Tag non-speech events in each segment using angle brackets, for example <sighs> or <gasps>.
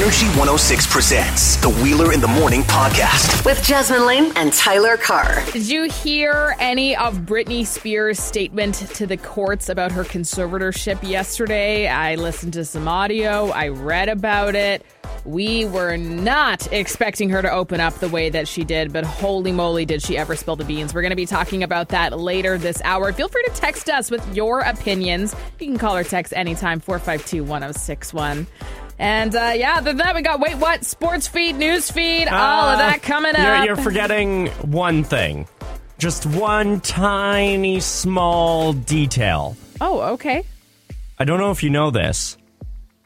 Energy 106 presents the Wheeler in the Morning podcast. with Jasmin Laine and Tyler Carr. Did you hear any of Britney Spears' statement to the courts about her conservatorship yesterday? I listened to some audio, I read about it. We were not expecting her to open up the way that she did, but holy moly, did she ever spill the beans. We're going to be talking about that later this hour. Feel free to text us with your opinions. You can call or text anytime 452 1061. And uh, yeah, than that, we got wait what sports feed, news feed, all of that coming Uh, You're, up. you're forgetting one thing. Just one tiny small detail. oh, okay. I don't know if you know this,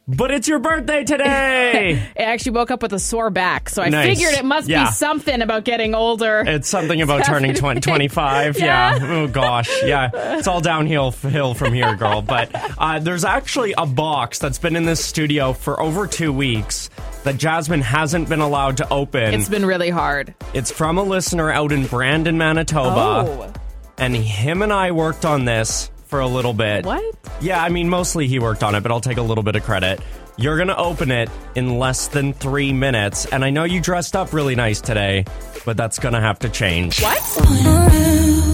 but it's your birthday today. <laughs> I actually woke up with a sore back, so I Nice. figured it must Yeah. be something about getting older. it's something about turning <laughs> 20, 25. Yeah. Yeah. Oh, gosh. Yeah. It's all downhill hill from here, girl. But uh, there's actually a box that's been in this studio for over two weeks that Jasmin hasn't been allowed to open. it's been really hard. It's from a listener out in Brandon, Manitoba. Oh, And him and I worked on this for a little bit. what? Yeah, I mean, mostly he worked on it, but I'll take a little bit of credit. You're going to open it in less than three minutes. And I know you dressed up really nice today, but that's going to have to change. What?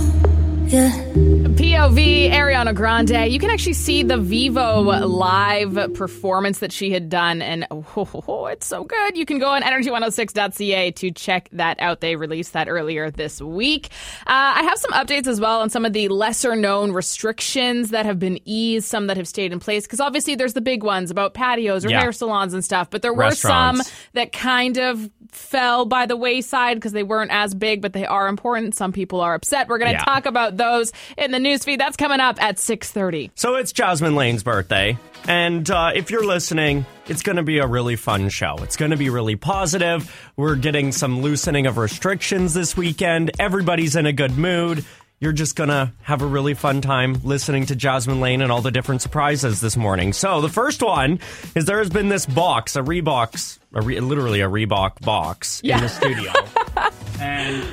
POV Ariana Grande. You can actually see the Vevo live performance that she had done, and oh, it's so good. You can go on energy106.ca to check that out. They released that earlier this week. Uh, I have some updates as well on some of the lesser known restrictions that have been eased, some that have stayed in place, because obviously there's the big ones about patios or Yeah. hair salons and stuff, but there were some that kind of fell by the wayside because they weren't as big, but they are important. Some people are upset. We're going to Yeah. talk about those in the newsfeed. That's coming up at 6.30. So it's Jasmin Laine's birthday. And uh, if you're listening, it's going to be a really fun show. It's going to be really positive. We're getting some loosening of restrictions this weekend. Everybody's in a good mood. You're just going to have a really fun time listening to Jasmin Laine and all the different surprises this morning. So the first one is there has been this box, a Reeboks, a re- literally a Reebok box in the studio. <laughs> and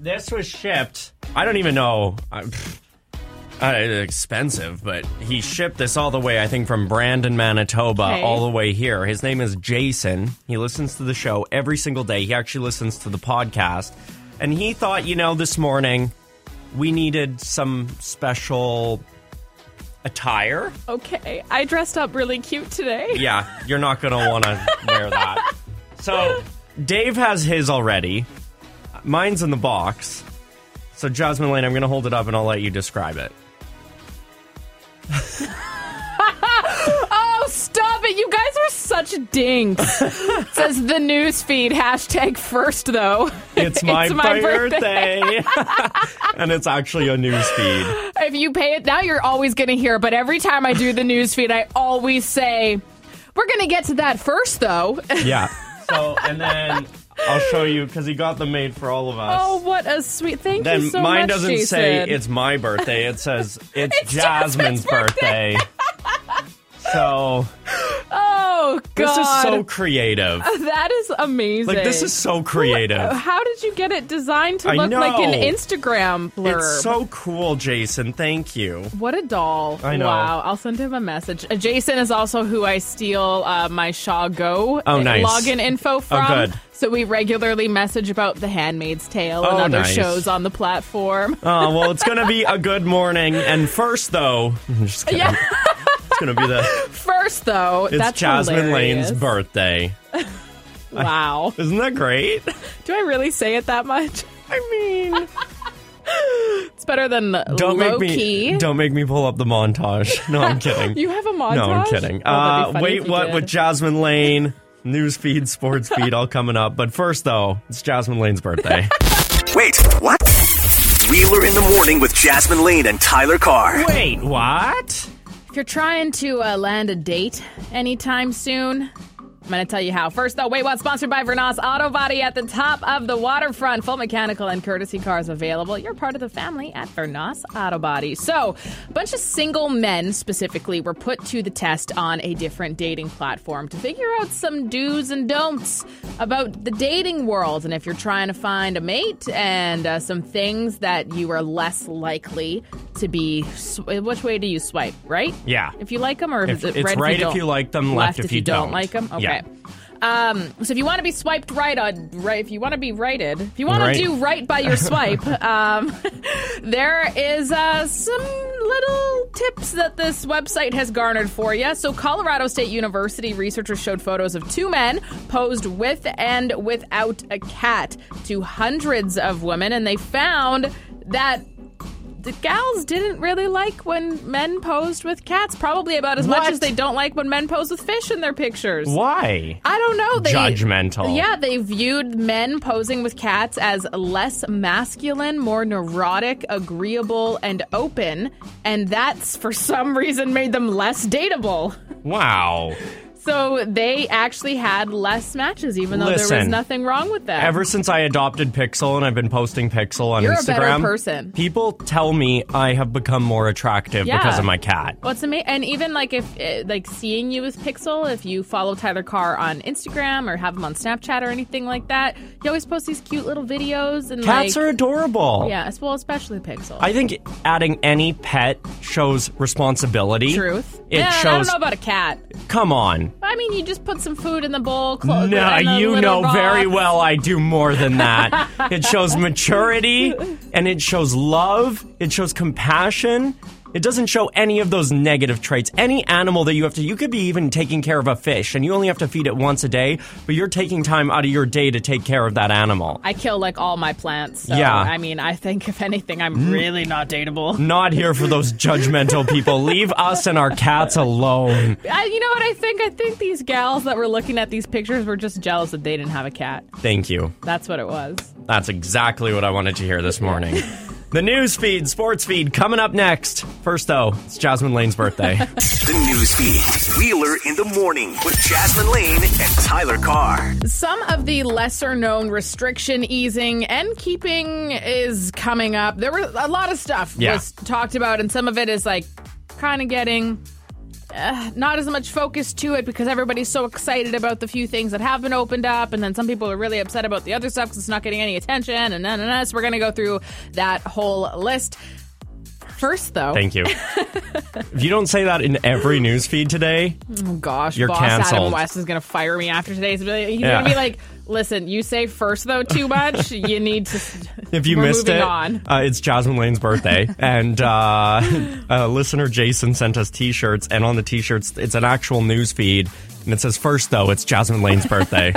this was shipped. I don't even know. I, uh, expensive, but he shipped this all the way, I think, from Brandon, Manitoba, Okay. all the way here. His name is Jason. He listens to the show every single day. He actually listens to the podcast. And he thought, you know, this morning we needed some special attire. Okay. I dressed up really cute today. <laughs> Yeah, you're not going to want to wear that. So, Dave has his already. Mine's in the box. So, Jasmin Laine, I'm going to hold it up and I'll let you describe it. <laughs> Oh, stop it. You guys are such dinks. <laughs> Says the newsfeed. Hashtag first, though. It's <laughs> my, my birthday. and it's actually a news feed. If you pay it now, you're always going to hear. But every time I do the newsfeed, I always say, we're going to get to that first, though. Yeah. So, and then I'll show you because he got them made for all of us. Oh, what a sweet. Thank then you so much. mine much, doesn't Jason. say it's my birthday. It says <laughs> it's, It's Jasmin's Jasmin's birthday. birthday. <laughs> so Oh, God. this is so creative. <laughs> That is amazing. Like this is so creative. How did you get it designed to I look like an. Instagram blurb? It's so cool, Jason. Thank you. What a doll. I know. Wow. I'll send him a message. Uh, Jason is also who I steal uh, my Shaw Go Oh, uh, nice. login info from. good. So we regularly message about The Handmaid's Tale and Oh, other nice. shows on the platform. Oh well, it's gonna be <laughs> a good morning. And first, though, I'm just kidding. Yeah. <laughs> It's gonna be the <laughs> First, though, it's that's Jasmin hilarious. Laine's birthday. <laughs> Wow. <laughs> Isn't that great? Do I really say it that much? I mean, It's better than don't low make me key. don't make me pull up the montage. No, I'm kidding. You have a montage? no, I'm kidding. Oh, uh, wait, what did. with Jasmin Laine? News feed, sports feed, all coming up. But first, though, it's Jasmin Laine's birthday. Wait, what? Wheeler in the morning with Jasmin Laine and Tyler Carr. Wait, what? If you're trying to uh, land a date anytime soon, I'm going to tell you how. First, though, Wait What, sponsored by Vernas Auto Body at the top of the waterfront. Full mechanical and courtesy cars available. You're part of the family at Vernas Auto Body. So, a bunch of single men specifically were put to the test on a different dating platform to figure out some do's and don'ts about the dating world. And if you're trying to find a mate and uh, some things that you are less likely to be, sw- which way do you swipe, right? Yeah. If you like them, or If- is it it's red right if you, if you like them, left if you don't. don't. like them? Okay. Yeah. Um, so if you want to be swiped right on right, if you want to be righted, if you want Right. to do right by your swipe, <laughs> um, <laughs> there is uh, some little tips that this website has garnered for you. So Colorado State University researchers showed photos of two men posed with and without a cat to hundreds of women, and they found that the gals didn't really like when men posed with cats, probably about as much What? as they don't like when men pose with fish in their pictures. Why? I don't know. They, Judgmental. Yeah, they viewed men posing with cats as less masculine, more neurotic, agreeable, and open, and that's for some reason made them less dateable. Wow. So they actually had less matches, even though there was nothing wrong with that. Ever since I adopted Pixel and I've been posting Pixel on You're a Instagram, better person. people tell me I have become more attractive Yeah. because of my cat. What's amazing, and even like if eh, like seeing you with Pixel, if you follow Tyler Carr on Instagram or have him on Snapchat or anything like that, he always posts these cute little videos and Cats like are adorable. yeah, well, especially Pixel. I think adding any pet shows responsibility. Truth. It yeah, I don't know about a cat. Come on. I mean, you just put some food in the bowl. Clo- No, and you know very well I do more than that. <laughs> it shows maturity and it shows love, it shows compassion. It doesn't show any of those negative traits. Any animal that you have to, you could be even taking care of a fish and you only have to feed it once a day, but you're taking time out of your day to take care of that animal. I kill like all my plants. So, Yeah. I mean, I think if anything, I'm mm. really not dateable. Not here for those <laughs> judgmental people. Leave us and our cats alone. I, you know what I think? I think these gals that were looking at these pictures were just jealous that they didn't have a cat. Thank you. That's what it was. That's exactly what I wanted to hear this morning. <laughs> The news feed, sports feed, coming up next. First, though, it's Jasmin Laine's birthday. <laughs> The news feed. Wheeler in the morning with Jasmin Laine and Tyler Carr. Some of the lesser known restriction easing and keeping is coming up. There were a lot of stuff Yeah. was talked about, and some of it is like kind of getting uh, not as much focus to it because everybody's so excited about the few things that have been opened up, and then some people are really upset about the other stuff because it's not getting any attention, and then and so we're going to go through that whole list. First, though, Thank you. <laughs> if you don't say that in every news feed today, Oh gosh, You're boss Adam canceled. West is gonna fire me after today. He's gonna be- Yeah. gonna be like, "Listen, you say first though too much. <laughs> you need to." <laughs> if you missed it, on. Uh, it's Jasmin Laine's birthday, and uh, uh, listener Jason sent us T-shirts, and on the T-shirts, it's an actual news feed, and it says first though, it's Jasmin Laine's birthday.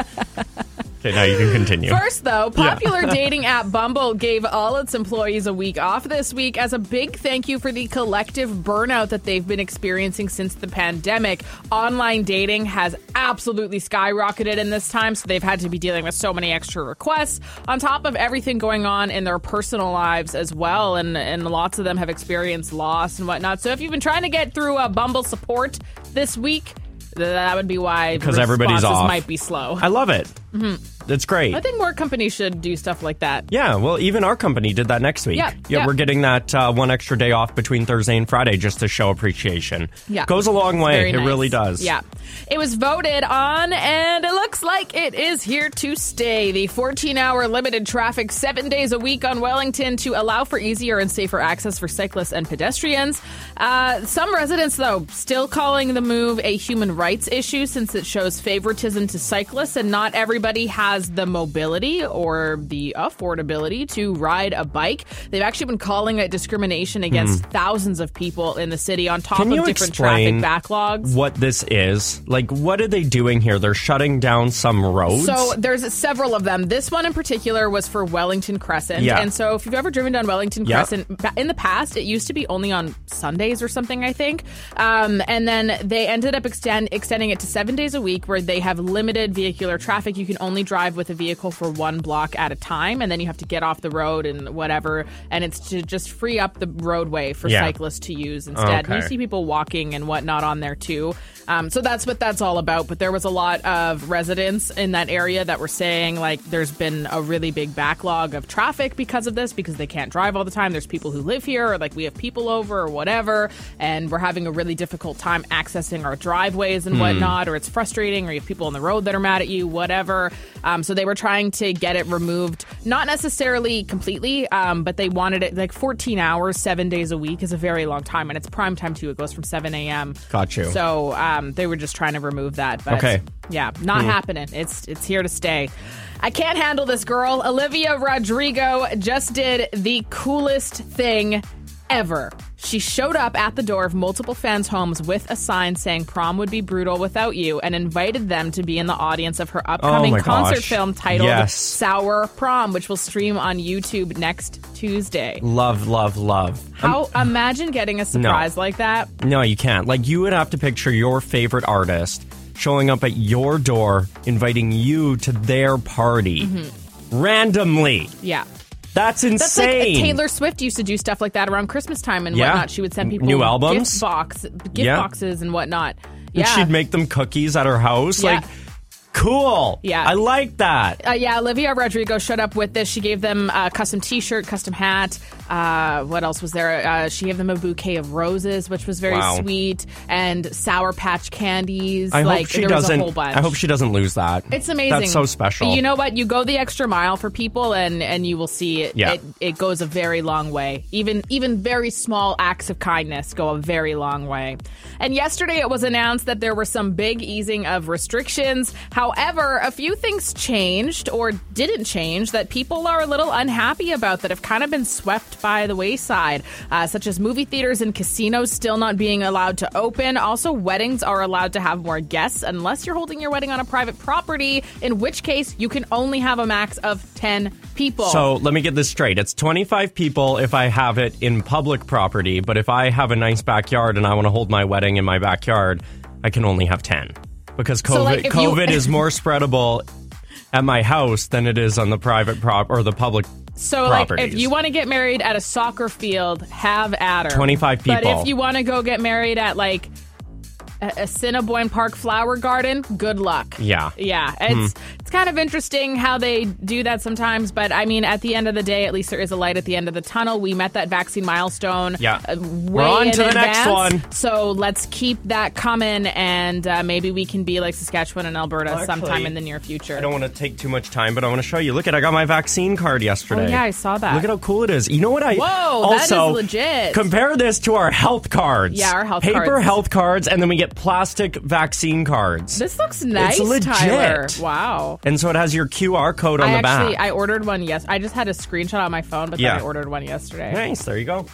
Okay, now you can continue. First, though, popular <laughs> dating app Bumble gave all its employees a week off this week as a big thank you for the collective burnout that they've been experiencing since the pandemic. Online dating has absolutely skyrocketed in this time, so they've had to be dealing with so many extra requests on top of everything going on in their personal lives as well. And, and lots of them have experienced loss and whatnot. So if you've been trying to get through a Bumble support this week, that would be why because everybody's off. might be slow. I love it. Mm-hmm. It's great. I think more companies should do stuff like that. Yeah, well, even our company did that next week. Yeah, yeah. we're getting that uh, one extra day off between Thursday and Friday just to show appreciation. Yeah. goes a long way. Very It nice. really does. Yeah. It was voted on, and it looks like it is here to stay. The 14 hour limited traffic, seven days a week on Wellington to allow for easier and safer access for cyclists and pedestrians. Uh, some residents, though, still calling the move a human rights issue since it shows favoritism to cyclists, and not everybody has the mobility or the affordability to ride a bike. They've actually been calling it discrimination against thousands of people in the city on top Hmm. Can of different traffic backlogs. What this is? Like, what are they doing here? They're shutting down some roads. So there's several of them. This one in particular was for Wellington Crescent. Yeah. And so if you've ever driven down Wellington Yep. Crescent, in the past, it used to be only on Sundays or something, I think. Um, and then they ended up extend, extending it to seven days a week where they have limited vehicular traffic. You can only drive with a vehicle for one block at a time. And then you have to get off the road and whatever. And it's to just free up the roadway for Yeah. cyclists to use instead. And you see people walking and whatnot on there too. Um, so that's what that's all about. But there was a lot of residents in that area that were saying like there's been a really big backlog of traffic because of this because they can't drive all the time. There's people who live here or like we have people over or whatever, and we're having a really difficult time accessing our driveways and whatnot, or it's frustrating, or you have people on the road that are mad at you, whatever. whatever. Um, so they were trying to get it removed, not necessarily completely, um, but they wanted it like 14 hours, seven days a week is a very long time, and it's prime time too. It goes from 7 a.m. Got you. So um, they were just trying to remove that, but Okay. yeah, not happening. It's it's here to stay. I can't handle this girl. Olivia Rodrigo just did the coolest thing ever. She showed up at the door of multiple fans' homes with a sign saying prom would be brutal without you and invited them to be in the audience of her oh upcoming Oh concert gosh. film titled Yes. Sour Prom, which will stream on YouTube next Tuesday. Love, love, love. Um, How imagine getting a surprise like that? No, you can't. Like, you would have to picture your favorite artist showing up at your door, inviting you to their party mm-hmm. randomly. Yeah. That's Mm-hmm. That's like insane. Taylor Swift used to do stuff like that around Christmas time and Yeah. whatnot. She would send people New albums? gift box, gift Yeah. boxes and whatnot. And Yeah, she'd make them cookies at her house. Yeah. Like, cool. Yeah. I like that. uh, yeah. Olivia Rodrigo showed up with this. She gave them a custom T-shirt, custom hat. Uh, what else was there? Uh, she gave them a bouquet of roses, which was very Wow. sweet, and Sour Patch candies. I like hope she there doesn't. was a whole bunch. I hope she doesn't lose that. It's amazing. That's so special. You know what? You go the extra mile for people, and and you will see it. Yeah. It, it goes a very long way. Even even very small acts of kindness go a very long way. And yesterday it was announced that there were some big easing of restrictions. However, a few things changed or didn't change that people are a little unhappy about that have kind of been swept by the wayside, uh, such as movie theaters and casinos still not being allowed to open. Also, weddings are allowed to have more guests unless you're holding your wedding on a private property, in which case you can only have a max of 10 people. So let me get this straight. It's 25 people if I have it in public property, but if I have a nice backyard and I want to hold my wedding in my backyard, I can only have 10. Because COVID, So, like, if you- COVID is more spreadable at my house than it is on the private prop or the public So, like, if you want to get married at a soccer field, have at her. 25 But if you want to go get married at, like, a, a Park flower garden, good luck. Yeah. Yeah. It's it's kind of interesting how they do that sometimes, but I mean, at the end of the day, at least there is a light at the end of the tunnel. We met that vaccine milestone. Yeah. uh, We're on in to the next one. So let's keep that coming, and uh, maybe we can be like Saskatchewan and Alberta Actually, sometime in the near future. I don't want to take too much time, but I want to show you. Look at I got my vaccine card yesterday. Oh, yeah, I saw that. Look at how cool it is. You know what I Whoa, that is also legit. Compare this to our health cards. Yeah, our health paper cards. health cards, and then we get plastic vaccine cards. This looks nice, legit. Tyler. Wow. And so it has your QR code on I the actually back. I ordered one yes. I just had a screenshot on my phone, but Yeah. then I ordered one yesterday. nice. There you go.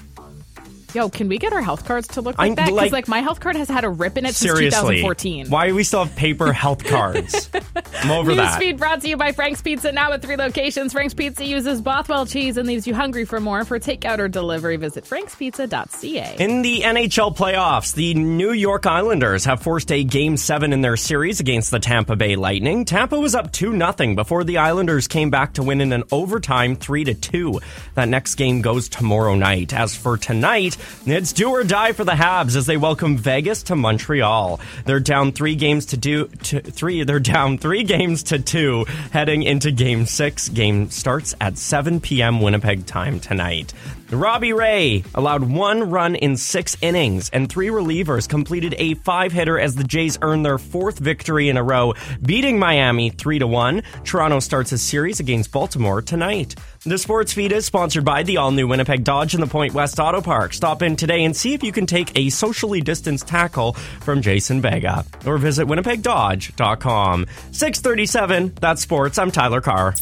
Yo, can we get our health cards to look like that? Because like- like, my health card has had a rip in it Seriously, since 2014. why do we still have paper health cards? <laughs> I'm over that. Newsfeed brought to you by Frank's Pizza, now at three locations. Frank's Pizza uses Bothwell cheese and leaves you hungry for more. For takeout or delivery, visit frankspizza.ca. In the NHL playoffs, the New York Islanders have forced a game seven in their series against the Tampa Bay Lightning. Tampa was up 2 0 before the Islanders came back to win in an overtime 3 2. That next game goes tomorrow night. As for tonight, it's do or die for the Habs as they welcome Vegas to Montreal. They're down three games to do to three. They're down three games to two heading into game six. Game starts at 7 p.m. Winnipeg time tonight. Robbie Ray allowed one run in six innings, and three relievers completed a five hitter as the Jays earned their fourth victory in a row, beating Miami 3 to 1. Toronto starts a series against Baltimore tonight. The sports feed is sponsored by the all new Winnipeg Dodge and the Point West Auto Park. Stop in today and see if you can take a socially distanced tackle from Jason Vega or visit winnipegdodge.com. 637, that's sports. I'm Tyler Carr.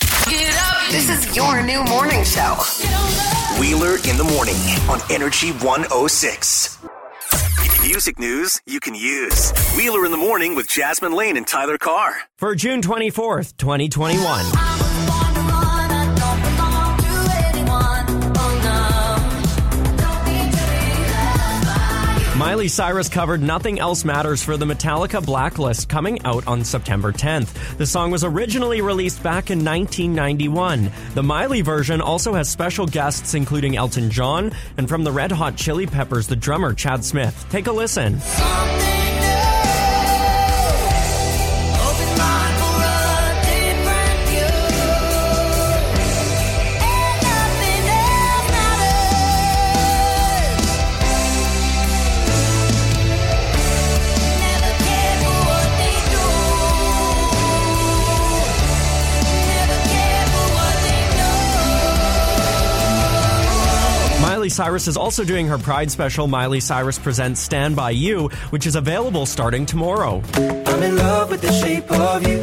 This is your new morning show. Wheeler in the morning on Energy 106. Music news you can use. Wheeler in the morning with Jasmin Laine and Tyler Carr. For June 24th, 2021. Miley Cyrus covered Nothing Else Matters for the Metallica Blacklist coming out on September 10th. The song was originally released back in 1991. The Miley version also has special guests including Elton John and from the Red Hot Chili Peppers, the drummer Chad Smith. Take a listen. Cyrus is also doing her Pride special, Miley Cyrus Presents Stand By You, which is available starting tomorrow. I'm in love with the shape of you.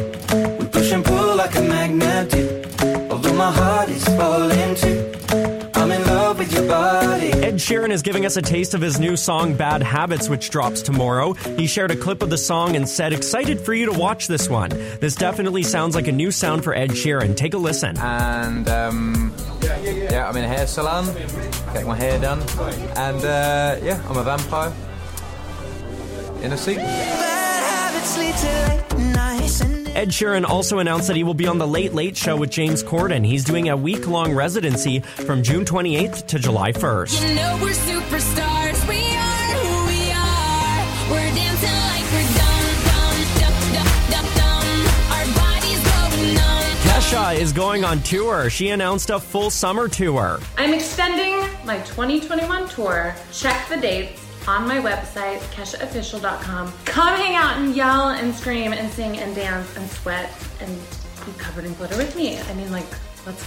We push and pull like a magnet do. Although my heart is falling too. I'm in love with your body. Ed Sheeran is giving us a taste of his new song Bad Habits, which drops tomorrow. He shared a clip of the song and said, Excited for you to watch this one. This definitely sounds like a new sound for Ed Sheeran. Take a listen. and um, yeah, I'm in a hair salon, getting my hair done, and uh, yeah, I'm a vampire in a suit. Ed Sheeran also announced that he will be on The Late Late Show with James Corden. He's doing a week long residency from June 28th to July 1st. You know we're superstars. We are who we are. We're dancing like we're dumb, dumb, dumb, dumb, dumb, dumb. Our bodies going numb. Kesha is going on tour. She announced a full summer tour. I'm extending my 2021 tour. Check the dates on my website, keshaofficial.com. Come hang out and yell and scream and sing and dance and sweat and be covered in glitter with me. I mean, like, let's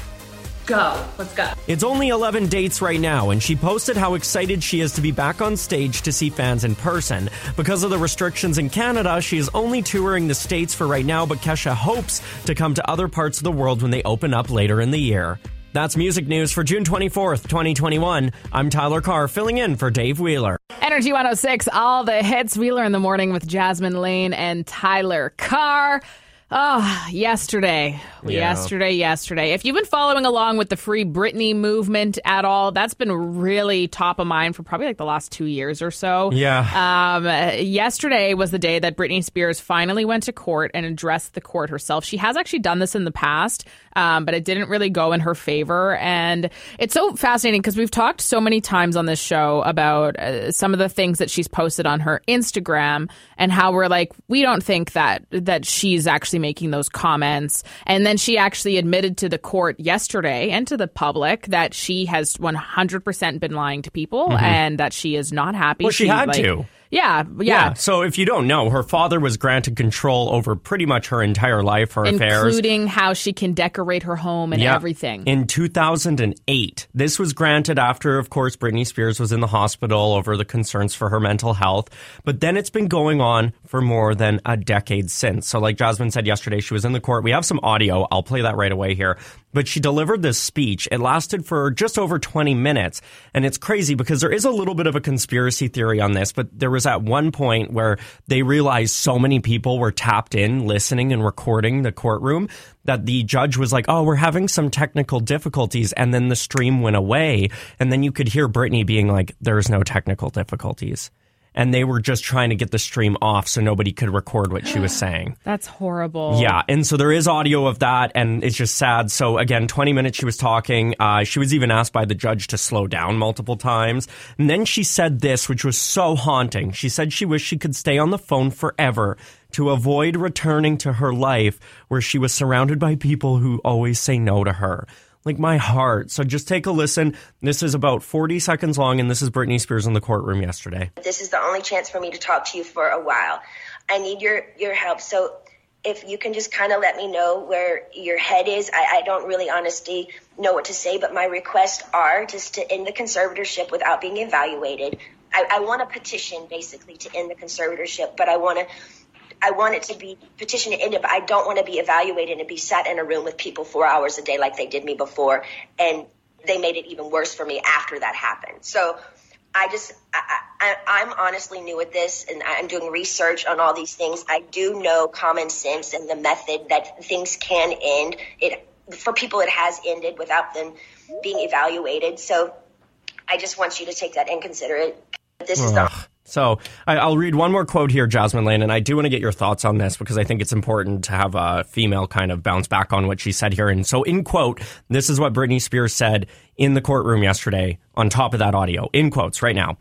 go. Let's go. It's only 11 dates right now, and she posted how excited she is to be back on stage to see fans in person. Because of the restrictions in Canada, she is only touring the States for right now, but Kesha hopes to come to other parts of the world when they open up later in the year. That's music news for June 24th, 2021. I'm Tyler Carr, filling in for Dave Wheeler. Energy 106, all the hits. Wheeler in the morning with Jasmin Laine and Tyler Carr. Oh, yesterday. Yeah. Yesterday, yesterday. If you've been following along with the Free Britney movement at all, that's been really top of mind for probably like the last two years or so. Yeah. Um, uh, yesterday was the day that Britney Spears finally went to court and addressed the court herself. She has actually done this in the past, um, but it didn't really go in her favor. And it's so fascinating because we've talked so many times on this show about uh, some of the things that she's posted on her Instagram and how we're like, we don't think that that she's actually making those comments. And then she actually admitted to the court yesterday and to the public that she has 100% been lying to people and that she is not happy. Mm-hmm. Well, she had to. Yeah, yeah. So if you don't know, her father was granted control over pretty much her entire life, her affairs. Including how she can decorate her home and Yeah. everything. In 2008. This was granted after, of course, Britney Spears was in the hospital over the concerns for her mental health. But then it's been going on for more than a decade since. So, like Jasmin said yesterday, she was in the court. We have some audio. I'll play that right away here. But she delivered this speech. It lasted for just over 20 minutes. And it's crazy because there is a little bit of a conspiracy theory on this. But there was at one point where they realized so many people were tapped in, listening and recording the courtroom that the judge was like, "Oh, we're having some technical difficulties," and then the stream went away, and then you could hear Britney being like, "There's no technical difficulties," and they were just trying to get the stream off so nobody could record what she was <gasps> saying. That's horrible. Yeah, and so there is audio of that, and it's just sad. So again, 20 minutes she was talking. Uh, she was even asked by the judge to slow down multiple times, and then she said this, which was so haunting. She said she wished she could stay on the phone forever to avoid returning to her life where she was surrounded by people who always say no to her. Like my heart. So just take a listen. This is about 40 seconds long, and this is Britney Spears in the courtroom yesterday. this is the only chance for me to talk to you for a while. I need your your help. So if you can just kind of let me know where your head is, I, I don't really honestly know what to say, but my requests are just to end the conservatorship without being evaluated. I, I want a petition basically to end the conservatorship, but I want to. I want it to be petition to end it, but I don't want to be evaluated and be sat in a room with people four hours a day like they did me before, and they made it even worse for me after that happened. So I just, I, I'm honestly new at this and I'm doing research on all these things. I do know common sense and the method that things can end. It, for people, it has ended without them being evaluated. So I just want you to take that and consider it. This is the Ugh. So I, I'll read one more quote here, Jasmin Laine, and I do want to get your thoughts on this because I think it's important to have a female kind of bounce back on what she said here. And so, in quote, this is what Britney Spears said in the courtroom yesterday. On top of that audio, in quotes, right now,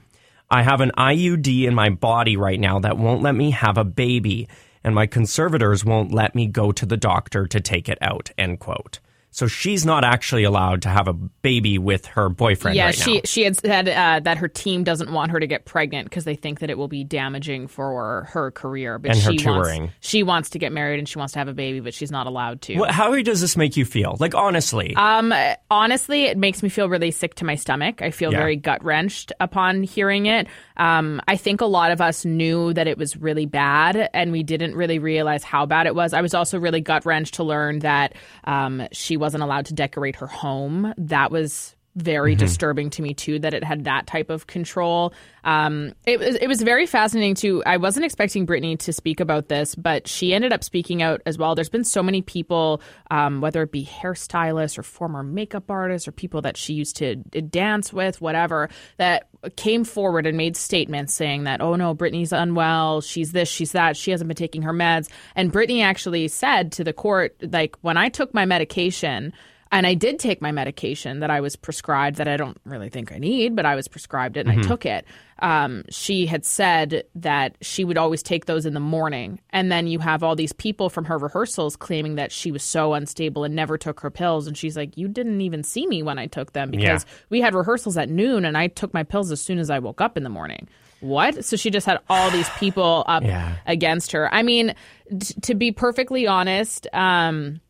I have an IUD in my body right now that won't let me have a baby, and my conservators won't let me go to the doctor to take it out. End quote. So she's not actually allowed to have a baby with her boyfriend yeah, right she now. she had said uh, that her team doesn't want her to get pregnant because they think that it will be damaging for her career. But And her she touring. wants she wants to get married and she wants to have a baby, but she's not allowed to. What, how does this make you feel? Like honestly, Um, honestly, it makes me feel really sick to my stomach. I feel Yeah. very gut wrenched upon hearing it. Um, I think a lot of us knew that it was really bad, and we didn't really realize how bad it was. I was also really gut wrenched to learn that um, she wasn't allowed to decorate her home. That was very disturbing to me too that it had that type of control. Um, it was it was very fascinating too. I wasn't expecting Britney to speak about this, but she ended up speaking out as well. There's been so many people, um, whether it be hairstylists or former makeup artists or people that she used to dance with, whatever, that came forward and made statements saying that, oh no, Britney's unwell, she's this, she's that, she hasn't been taking her meds. And Britney actually said to the court, like, when I took my medication, and I did take my medication that I was prescribed that I don't really think I need, but I was prescribed it and I took it. Um, she had said that she would always take those in the morning. And then you have all these people from her rehearsals claiming that she was so unstable and never took her pills. And she's like, You didn't even see me when I took them because we had rehearsals at noon and I took my pills as soon as I woke up in the morning. What? So she just had all these people up <sighs> Yeah. against her. I mean, t- to be perfectly honest, um,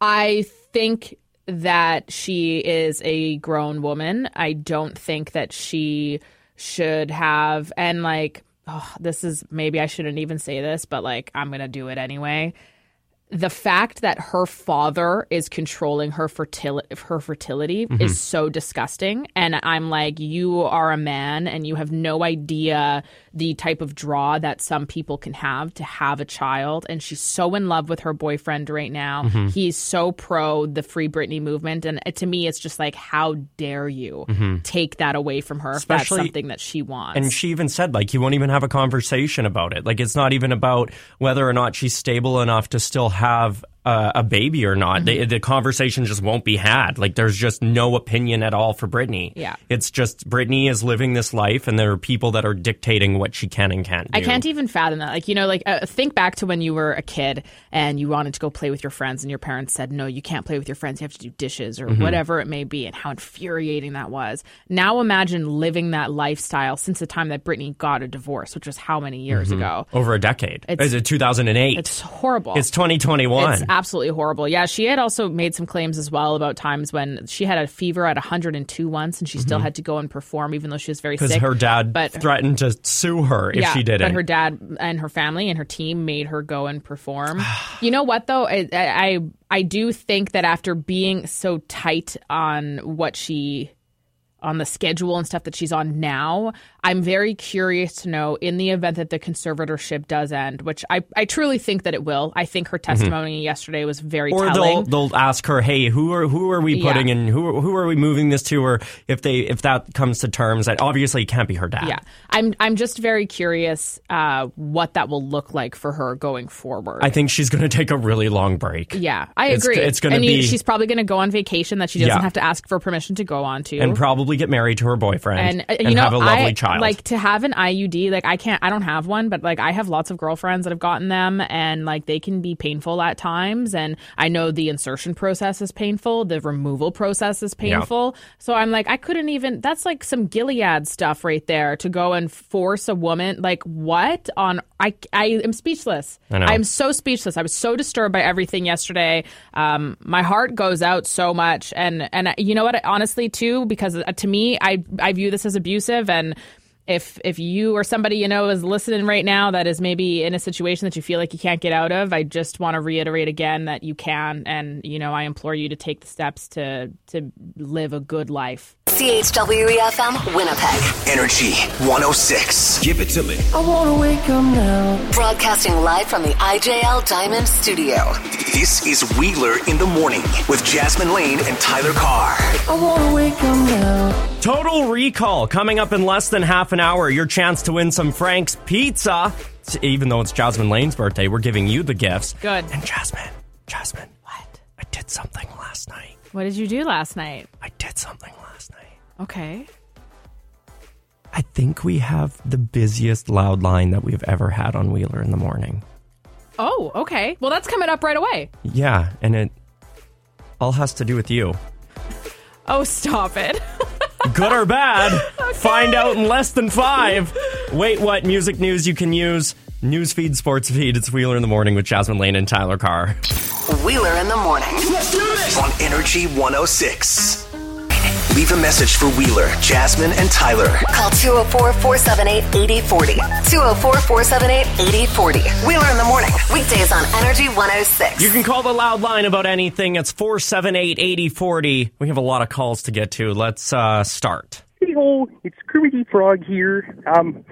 I think that she is a grown woman. I don't think that she should have, and like, oh, this is maybe I shouldn't even say this, but like, I'm going to do it anyway. The fact that her father is controlling her fertility, her fertility mm-hmm. is so disgusting. And I'm like, you are a man and you have no idea the type of draw that some people can have to have a child. And she's so in love with her boyfriend right now. He's so pro the Free Britney movement. And uh, to me, it's just like, how dare you take that away from her if that's Especially- something that she wants? And she even said, like, you won't even have a conversation about it. Like, it's not even about whether or not she's stable enough to still have uh, a baby or not. Mm-hmm. The, the conversation just won't be had. Like, there's just no opinion at all for Britney. Yeah. It's just Britney is living this life, and there are people that are dictating what she can and can't do. I can't even fathom that. Like, you know, like uh, think back to when you were a kid and you wanted to go play with your friends, and your parents said, no, you can't play with your friends. You have to do dishes or whatever it may be, and how infuriating that was. Now imagine living that lifestyle since the time that Britney got a divorce, which was how many years ago? Over a decade. It's- Is it 2008? It's horrible. It's 2021. It's absolutely horrible. Yeah, she had also made some claims as well about times when she had a fever at 102 once, and she still had to go and perform, even though she was very sick. Mm-hmm. her dad but threatened to sue her if she didn't. But her dad and her family and her team made her go and perform. <sighs> you know what though? I, I I do think that after being so tight on what she on the schedule and stuff that she's on now, I'm very curious to know in the event that the conservatorship does end, which I, I truly think that it will. I think her testimony yesterday was very Mm-hmm. or telling. they'll they'll ask her, "Hey, who are who are we Yeah. putting in? Who who are we moving this to?" Or if they if that comes to terms, that obviously can't be her dad. yeah, I'm I'm just very curious uh, what that will look like for her going forward. I think she's going to take a really long break. Yeah, I It's- agree. it's gonna and be- she's probably going to go on vacation that she doesn't Yeah. have to ask for permission to go on to. and probably get married to her boyfriend and, uh, and you know, have a lovely I, child. Like to have an IUD, like I can't, I don't have one, but like I have lots of girlfriends that have gotten them, and like they can be painful at times. And I know the insertion process is painful, the removal process is painful. So I'm like, I couldn't even. That's like some Gilead stuff right there to go and force a woman. Like what on? I I am speechless. I know. I'm so speechless. I was so disturbed by everything yesterday. Um, my heart goes out so much, and and you know what? Honestly, too, because to me, I I view this as abusive, and if if you or somebody you know is listening right now that is maybe in a situation that you feel like you can't get out of, I just want to reiterate again that you can, and you know, I implore you to take the steps to to live a good life. CHWE FM, Winnipeg. Energy 106. Give it to me. I wanna wake up now. Broadcasting live from the IJL Diamond Studio. This is Wheeler in the Morning with Jasmin Laine and Tyler Carr. I wanna wake up now. Total Recall coming up in less than half an hour. Your chance to win some Frank's Pizza. Even though it's Jasmin Laine's birthday, we're giving you the gifts. Good. And Jasmin, Jasmin, What? I did something last night. What did you do last night? I did something last night. Okay. I think we have the busiest loud line that we've ever had on Wheeler in the morning. Oh, okay. Well, that's coming up right away. Yeah, and it all has to do with you. Oh, stop it. <laughs> Good or bad? Find out in less than five. Wait, what music news you can use? Newsfeed, sports feed. It's Wheeler in the morning with Jasmin Laine and Tyler Carr. Wheeler in the morning. on Energy 106. Leave a message for Wheeler, Jasmin, and Tyler. Call 204 478 8040. 204 478 8040. Wheeler in the morning. Weekdays on Energy 106. You can call the loud line about anything. It's 478 8040. We have a lot of calls to get to. Let's uh, start. Hey ho, it's Kermit Frog here. Um,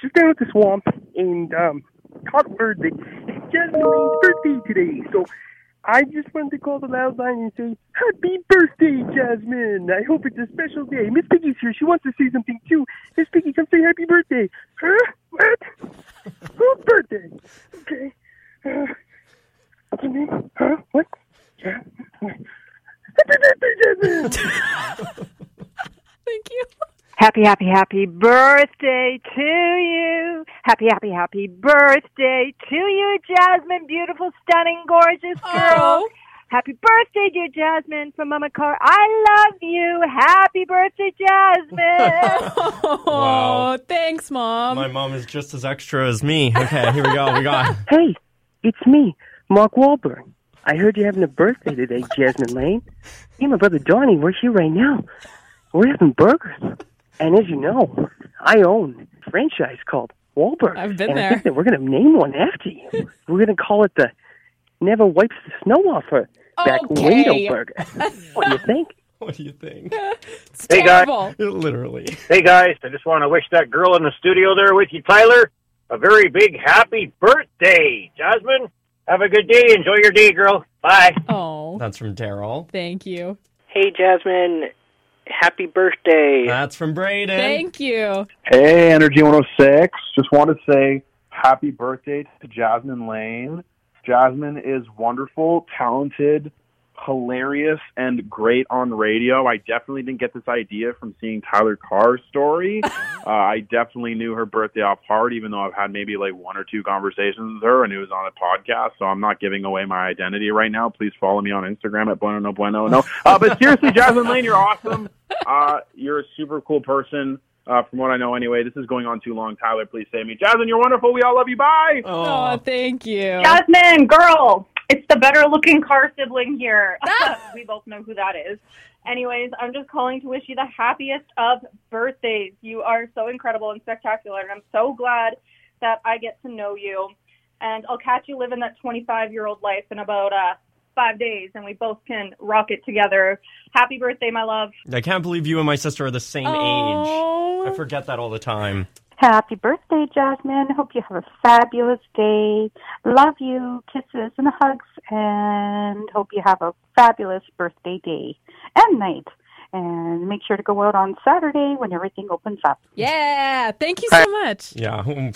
just down at the swamp and um, caught word that Jasmin Laine's birthday today. So I just wanted to call the loud line and say, Happy birthday, Jasmin! I hope it's a special day. Miss Piggy's here. She wants to say something too. Miss Piggy, come say happy birthday. Huh? What? <laughs> Whose birthday? Okay. Uh, what's your name? Huh? What? Ja- Happy birthday, Jasmin! <laughs> Thank you. Happy, happy, happy birthday to you. Happy, happy, happy birthday to you, Jasmin. Beautiful, stunning, gorgeous oh. girl. Oh. Happy birthday, dear Jasmin, from Mama Carr. I love you. Happy birthday, Jasmin. <laughs> Oh, Wow. thanks, Mom. My mom is just as extra as me. Okay, here we go. We got. <laughs> Hey, it's me, Mark Wahlberg. I heard you're having a birthday today, Jasmin Laine. Me and my brother Donnie, we're here right now. We're having burgers. And as you know, I own a franchise called Wahlberg. I've been and I there. think that we're going to name one after you. we're going to call it the Never Wipes the Snow Off Her Back Okay. Window Burger. <laughs> what do you think? What do you think? It's Hey, guys. Literally. Hey guys, I just want to wish that girl in the studio there with you, Tyler, a very big happy birthday. Jasmin, have a good day. Enjoy your day, girl. Bye. Oh, That's from Daryl. thank you. Hey, Jasmin. Happy birthday. That's from Braden. Thank you. Hey, Energy 106. Just want to say happy birthday to Jasmin Laine. Jasmin is wonderful, talented, hilarious, and great on radio. I definitely didn't get this idea from seeing Tyler Carr's story. <laughs> uh, I definitely knew her birthday off heart, even though I've had maybe like one or two conversations with her and it was on a podcast. So I'm not giving away my identity right now. Please follow me on Instagram at bueno no bueno no. Uh, but seriously, Jasmin Laine, you're awesome. Uh, you're a super cool person. Uh, from what I know, anyway, this is going on too long. Tyler, please save me. Jasmin, you're wonderful. We all love you. Bye. Oh, thank you. Jasmin, girl, it's the better looking Carr sibling here. <laughs> <laughs> we both know who that is. Anyways, I'm just calling to wish you the happiest of birthdays. You are so incredible and spectacular, and I'm so glad that I get to know you. And I'll catch you living that 25 year old life in about uh, five days, and we both can rock it together. Happy birthday, my love. I can't believe you and my sister are the same age. I forget that all the time. Happy birthday, Jasmin. Hope you have a fabulous day. Love you. Kisses and hugs. And hope you have a fabulous birthday day and night. And make sure to go out on Saturday when everything opens up. Yeah, thank you so much. Yeah. <laughs> Um,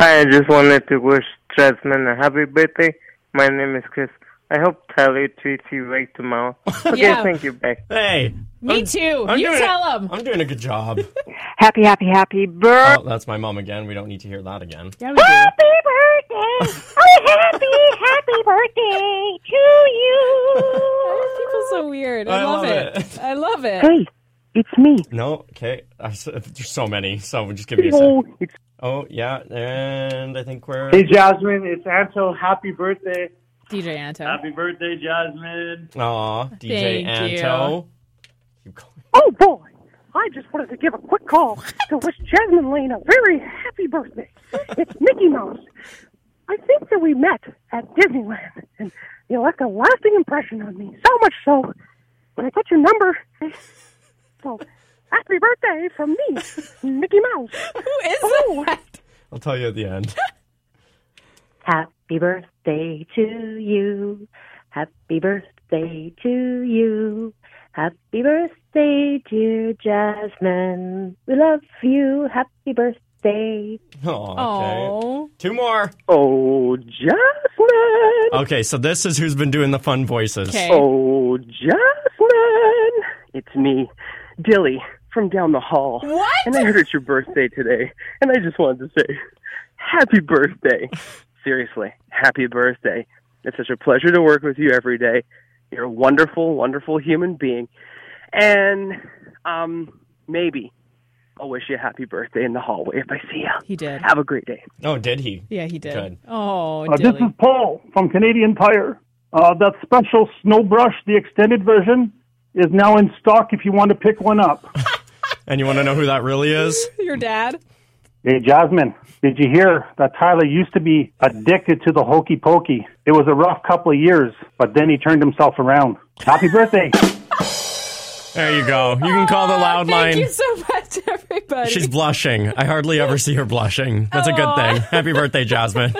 Hi, I just wanted to wish Jasmin a happy birthday. My name is Chris. I hope Tyler treats you right tomorrow. <laughs> Okay, Yeah. thank you. Bye. Hey. Me I'm- too. I'm you doing tell it. him. I'm doing a good job. <laughs> Happy, happy, happy birthday. Oh, that's my mom again. We don't need to hear that again. Yeah, we do. Happy birthday! Oh, happy, happy birthday to you! <laughs> People so weird. I, I love, love it. it. I love it. Hey, it's me. No, okay. I s there's so many, so just give me a Hello, second. it's Oh, yeah, and I think we're. Hey, Jasmin, it's Anto. Happy birthday. DJ Anto. Happy birthday, Jasmin. Aw, DJ Thank you. Anto. Oh boy, I just wanted to give a quick call to wish Jasmin Laine a very happy birthday. It's Mickey Mouse. I think that we met at Disneyland, and you left a lasting impression on me. So much so, when I got your number, so happy birthday from me, Mickey Mouse. <laughs> Who is oh. that? I'll tell you at the end. Happy birthday to you. Happy birthday to you. Happy birthday, dear Jasmin. We love you. Happy birthday. Oh, okay. Two more. Oh, Jasmin. Okay, so this is who's been doing the fun voices. Oh, Jasmin. It's me, Dilly, from down the hall. What? And I heard it's your birthday today, and I just wanted to say, happy birthday. <laughs> Seriously, happy birthday. It's such a pleasure to work with you every day. You're a wonderful, wonderful human being. And um, maybe I'll wish you a happy birthday in the hallway if I see you. He did. Have a great day. Oh, did he? Yeah, he did. Good. Oh, Uh, this is Paul from Canadian Tire. Uh, that special snow brush, the extended version, is now in stock if you want to pick one up. <laughs> And you want to know who that really is? <laughs> Your dad? Hey, Jasmin, did you hear that Tyler used to be addicted to the hokey pokey? It was a rough couple of years, but then he turned himself around. Happy birthday. There you go. You can call the loud Thank line. you so much, everybody. She's blushing. I hardly ever see her blushing. That's a good thing. Happy birthday, Jasmin.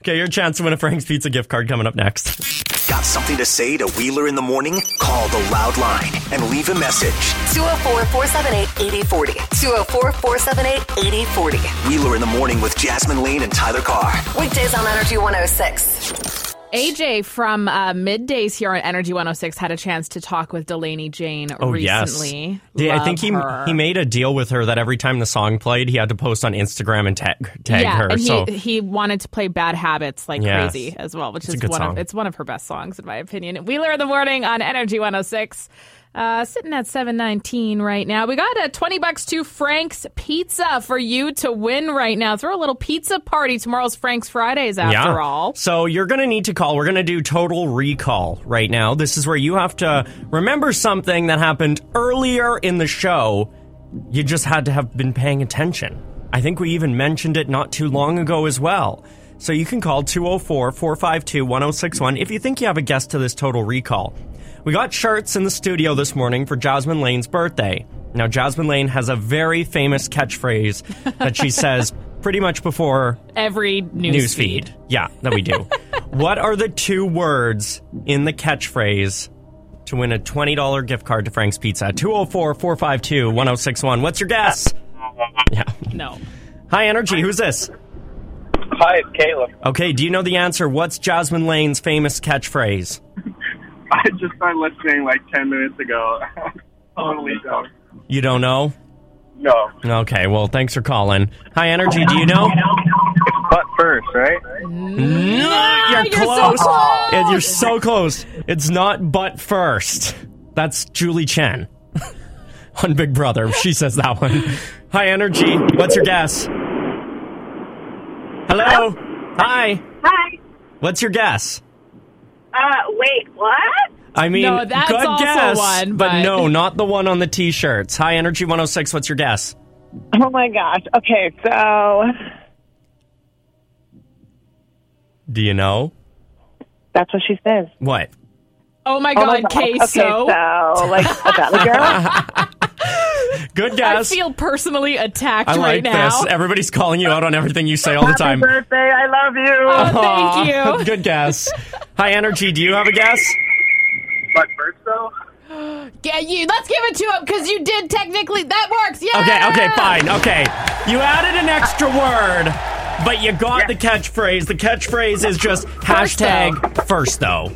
Okay, your chance to win a Frank's Pizza gift card coming up next. Got something to say to Wheeler in the morning? Call the loud line and leave a message. 204 478 8040. 204 478 8040. Wheeler in the morning with Jasmin Laine and Tyler Carr. Weekdays on Energy 106. AJ from uh, middays here on Energy 106 had a chance to talk with Delaney Jane Oh recently. yes. Yeah, I think he her. he made a deal with her that every time the song played, he had to post on Instagram and tag tag yeah, her. and he, so he wanted to play Bad Habits like Yes. crazy as well, which It's is one song. of it's one of her best songs in my opinion. Wheeler in the morning on Energy 106. Uh, sitting at 719 right now. We got a 20 bucks to Frank's Pizza for you to win right now. Throw a little pizza party. Tomorrow's Frank's Fridays after yeah. all. So you're going to need to call. We're going to do total recall right now. This is where you have to remember something that happened earlier in the show. You just had to have been paying attention. I think we even mentioned it not too long ago as well. So you can call 204 452 1061 if you think you have a guess to this total recall. We got shirts in the studio this morning for Jasmin Laine's birthday. Now, Jasmin Laine has a very famous catchphrase that she <laughs> says pretty much before Every news, news feed. Yeah, that we do. <laughs> what are the two words in the catchphrase to win a $20 gift card to Frank's Pizza? 204 452 1061. What's your guess? <laughs> Yeah. No. Hi, Energy. Who's this? Hi, it's Caleb. Okay, do you know the answer? What's Jasmin Laine's famous catchphrase? <laughs> I just started listening like 10 minutes ago. <laughs> totally oh, don't. You don't know? No. Okay, well, thanks for calling. Hi, Energy. Do you know? Butt first, right? No, ah, you're, you're so close. close. Yeah, You're so close. It's not but first. That's Julie Chen <laughs> on Big Brother. She says that one. Hi, Energy. What's your guess? Hello. Hi. Hi. What's your guess? Uh, wait, what? I mean, No, that's good also guess, one, but but- no, not the one on the t-shirts. High Energy 106. What's your guess? Oh my gosh. Okay, so Do you know that's what she says. what? Oh my Oh my God, gosh. queso. Okay, so like a Valley girl. <laughs> Good guess. I feel personally attacked I right like now. this. Everybody's calling you out on everything you say all the time. Happy birthday! I love you. Oh, thank Aw, you. <laughs> Good guess. Hi, Energy. Do you have a guess? Butt first, though? <gasps> Yeah, you. Let's give it to him because you did technically. That works. Yeah. Okay, okay, fine. Okay. You added an extra word, but you got the catchphrase. The catchphrase is just hashtag first, though.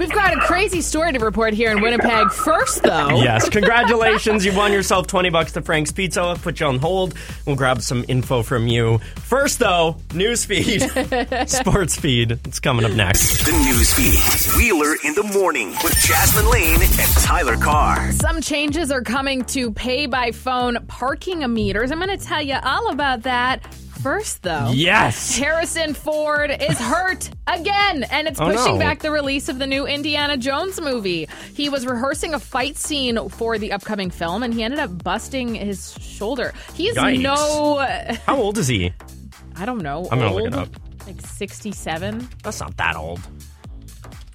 We've got a crazy story to report here in Winnipeg. First, though. Yes, congratulations. you won yourself 20 bucks to Frank's Pizza. I'll put you on hold. We'll grab some info from you. First, though, news feed, <laughs> sports feed. It's coming up next. The news feed. Wheeler in the morning with Jasmin Laine and Tyler Carr. Some changes are coming to pay by phone parking meters. I'm going to tell you all about that. First, though, Yes. Harrison Ford is hurt again, and it's Oh, pushing no. back the release of the new Indiana Jones movie. He was rehearsing a fight scene for the upcoming film, and he ended up busting his shoulder. He's no, <laughs> How old is he? I don't know, I'm gonna look it up. like 67. That's not that old.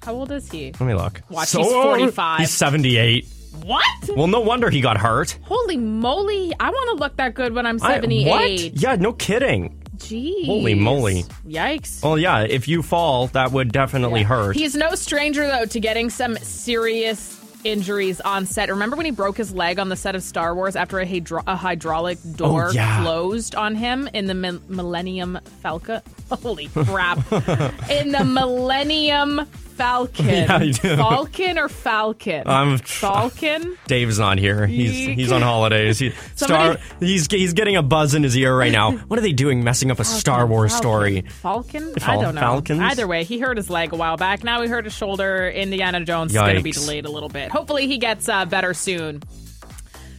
How old is he? Let me look. Watch, he's 45. He's 78. What? Well, no wonder he got hurt. Holy moly! I want to look that good when I'm I- 78. what? Yeah, no kidding. Jeez. Holy moly. Yikes. Well, yeah, if you fall, that would definitely hurt. He's no stranger though to getting some serious injuries on set. Remember when he broke his leg on the set of Star Wars after a, hydro- a hydraulic oh, door Oh, yeah. closed on him in the Mil- Millennium Falcon? <laughs> Holy crap! <laughs> in the Millennium Falcon. <laughs> Yeah, I do. Falcon or Falcon? I'm- <laughs> Falcon. Dave's not here. He's he's on holidays. He, <laughs> Star. He's he's getting a buzz in his ear right now. What are they doing? Messing up a Star Wars Falcon. story. Falcon? I Fal- don't know. Falcons? Either way, he hurt his leg a while back. Now he hurt his shoulder. Indiana Jones is going to be delayed a little bit. Hopefully, he gets uh, better soon.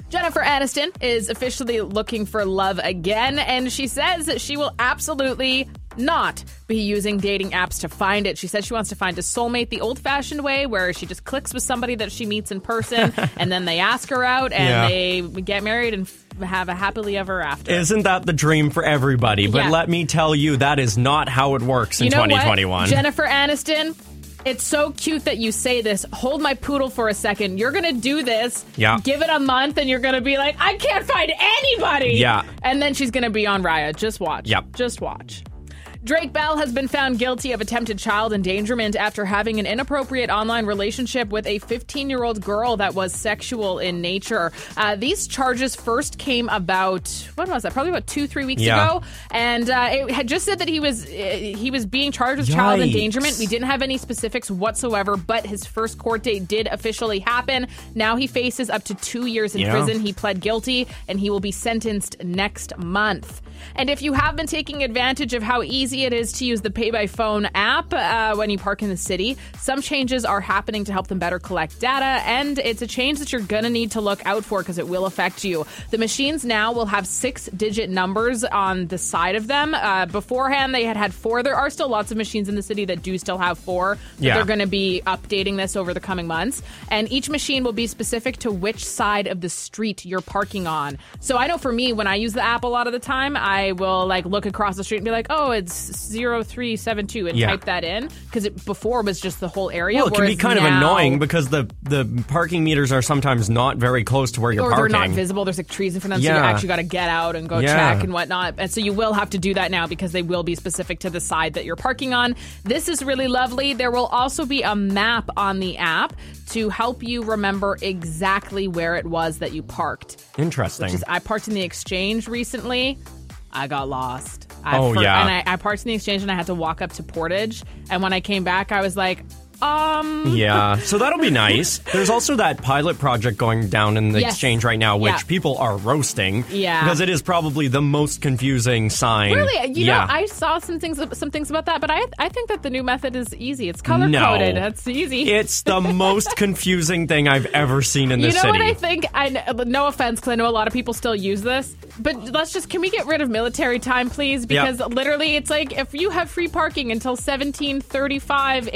Jennifer Aniston is officially looking for love again, and she says that she will absolutely not be using dating apps to find it. She says she wants to find a soulmate the old fashioned way, where she just clicks with somebody that she meets in person, <laughs> and then they ask her out, and Yeah. they get married and have a happily ever after. Isn't that the dream for everybody? But Yeah. let me tell you, that is not how it works in you know 2021. What? Jennifer Aniston, it's so cute that you say this. Hold my poodle for a second. You're going to do this. Yeah. Give it a month and you're going to be like, I can't find anybody. Yeah. And then she's going to be on Raya. Just watch. Yep. Just watch. Drake Bell has been found guilty of attempted child endangerment after having an inappropriate online relationship with a 15 year old girl that was sexual in nature. Uh, these charges first came about, when was that? Probably about two, three weeks Yeah. ago. And uh, it had just said that he was uh, he was being charged with child endangerment. We didn't have any specifics whatsoever, but his first court date did officially happen. Now he faces up to two years in Yeah. prison. He pled guilty, and he will be sentenced next month. And if you have been taking advantage of how easy it is to use the Pay by Phone app uh, when you park in the city, some changes are happening to help them better collect data, and it's a change that you're gonna need to look out for because it will affect you. The machines now will have six-digit numbers on the side of them. Uh, beforehand, they had had four. There are still lots of machines in the city that do still have four. but Yeah. they're going to be updating this over the coming months. And each machine will be specific to which side of the street you're parking on. So I know for me, when I use the app a lot of the time, I will like look across the street and be like, oh, it's 0372 and Yeah. type that in. Because it before was just the whole area. well, it can be whereas kind of now- annoying because the the parking meters are sometimes not very close to where you're or parking. they're not visible. There's like trees in front of them, so Yeah. you actually got to get out and go Yeah. check and whatnot. And so you will have to do that now because they will be specific to the side that you're parking on. This is really lovely. There will also be a map on the app to help you remember exactly where it was that you parked. Interesting. I parked in the exchange recently. I got lost. I Oh, yeah. And I, I parked in the exchange and I had to walk up to Portage. And when I came back, I was like, um. Yeah, so that'll be nice. There's also that pilot project going down in the Yes. exchange right now, which Yeah. people are roasting. Yeah. Because it is probably the most confusing sign. Really, you yeah. know, I saw some things, some things about that, but I, I think that the new method is easy. It's color No. coded. That's easy. It's the most <laughs> confusing thing I've ever seen in you this know city. what I think? I no offense, because I know a lot of people still use this, but let's just can we get rid of military time, please? Because literally, it's like if you have free parking until seventeen thirty-five,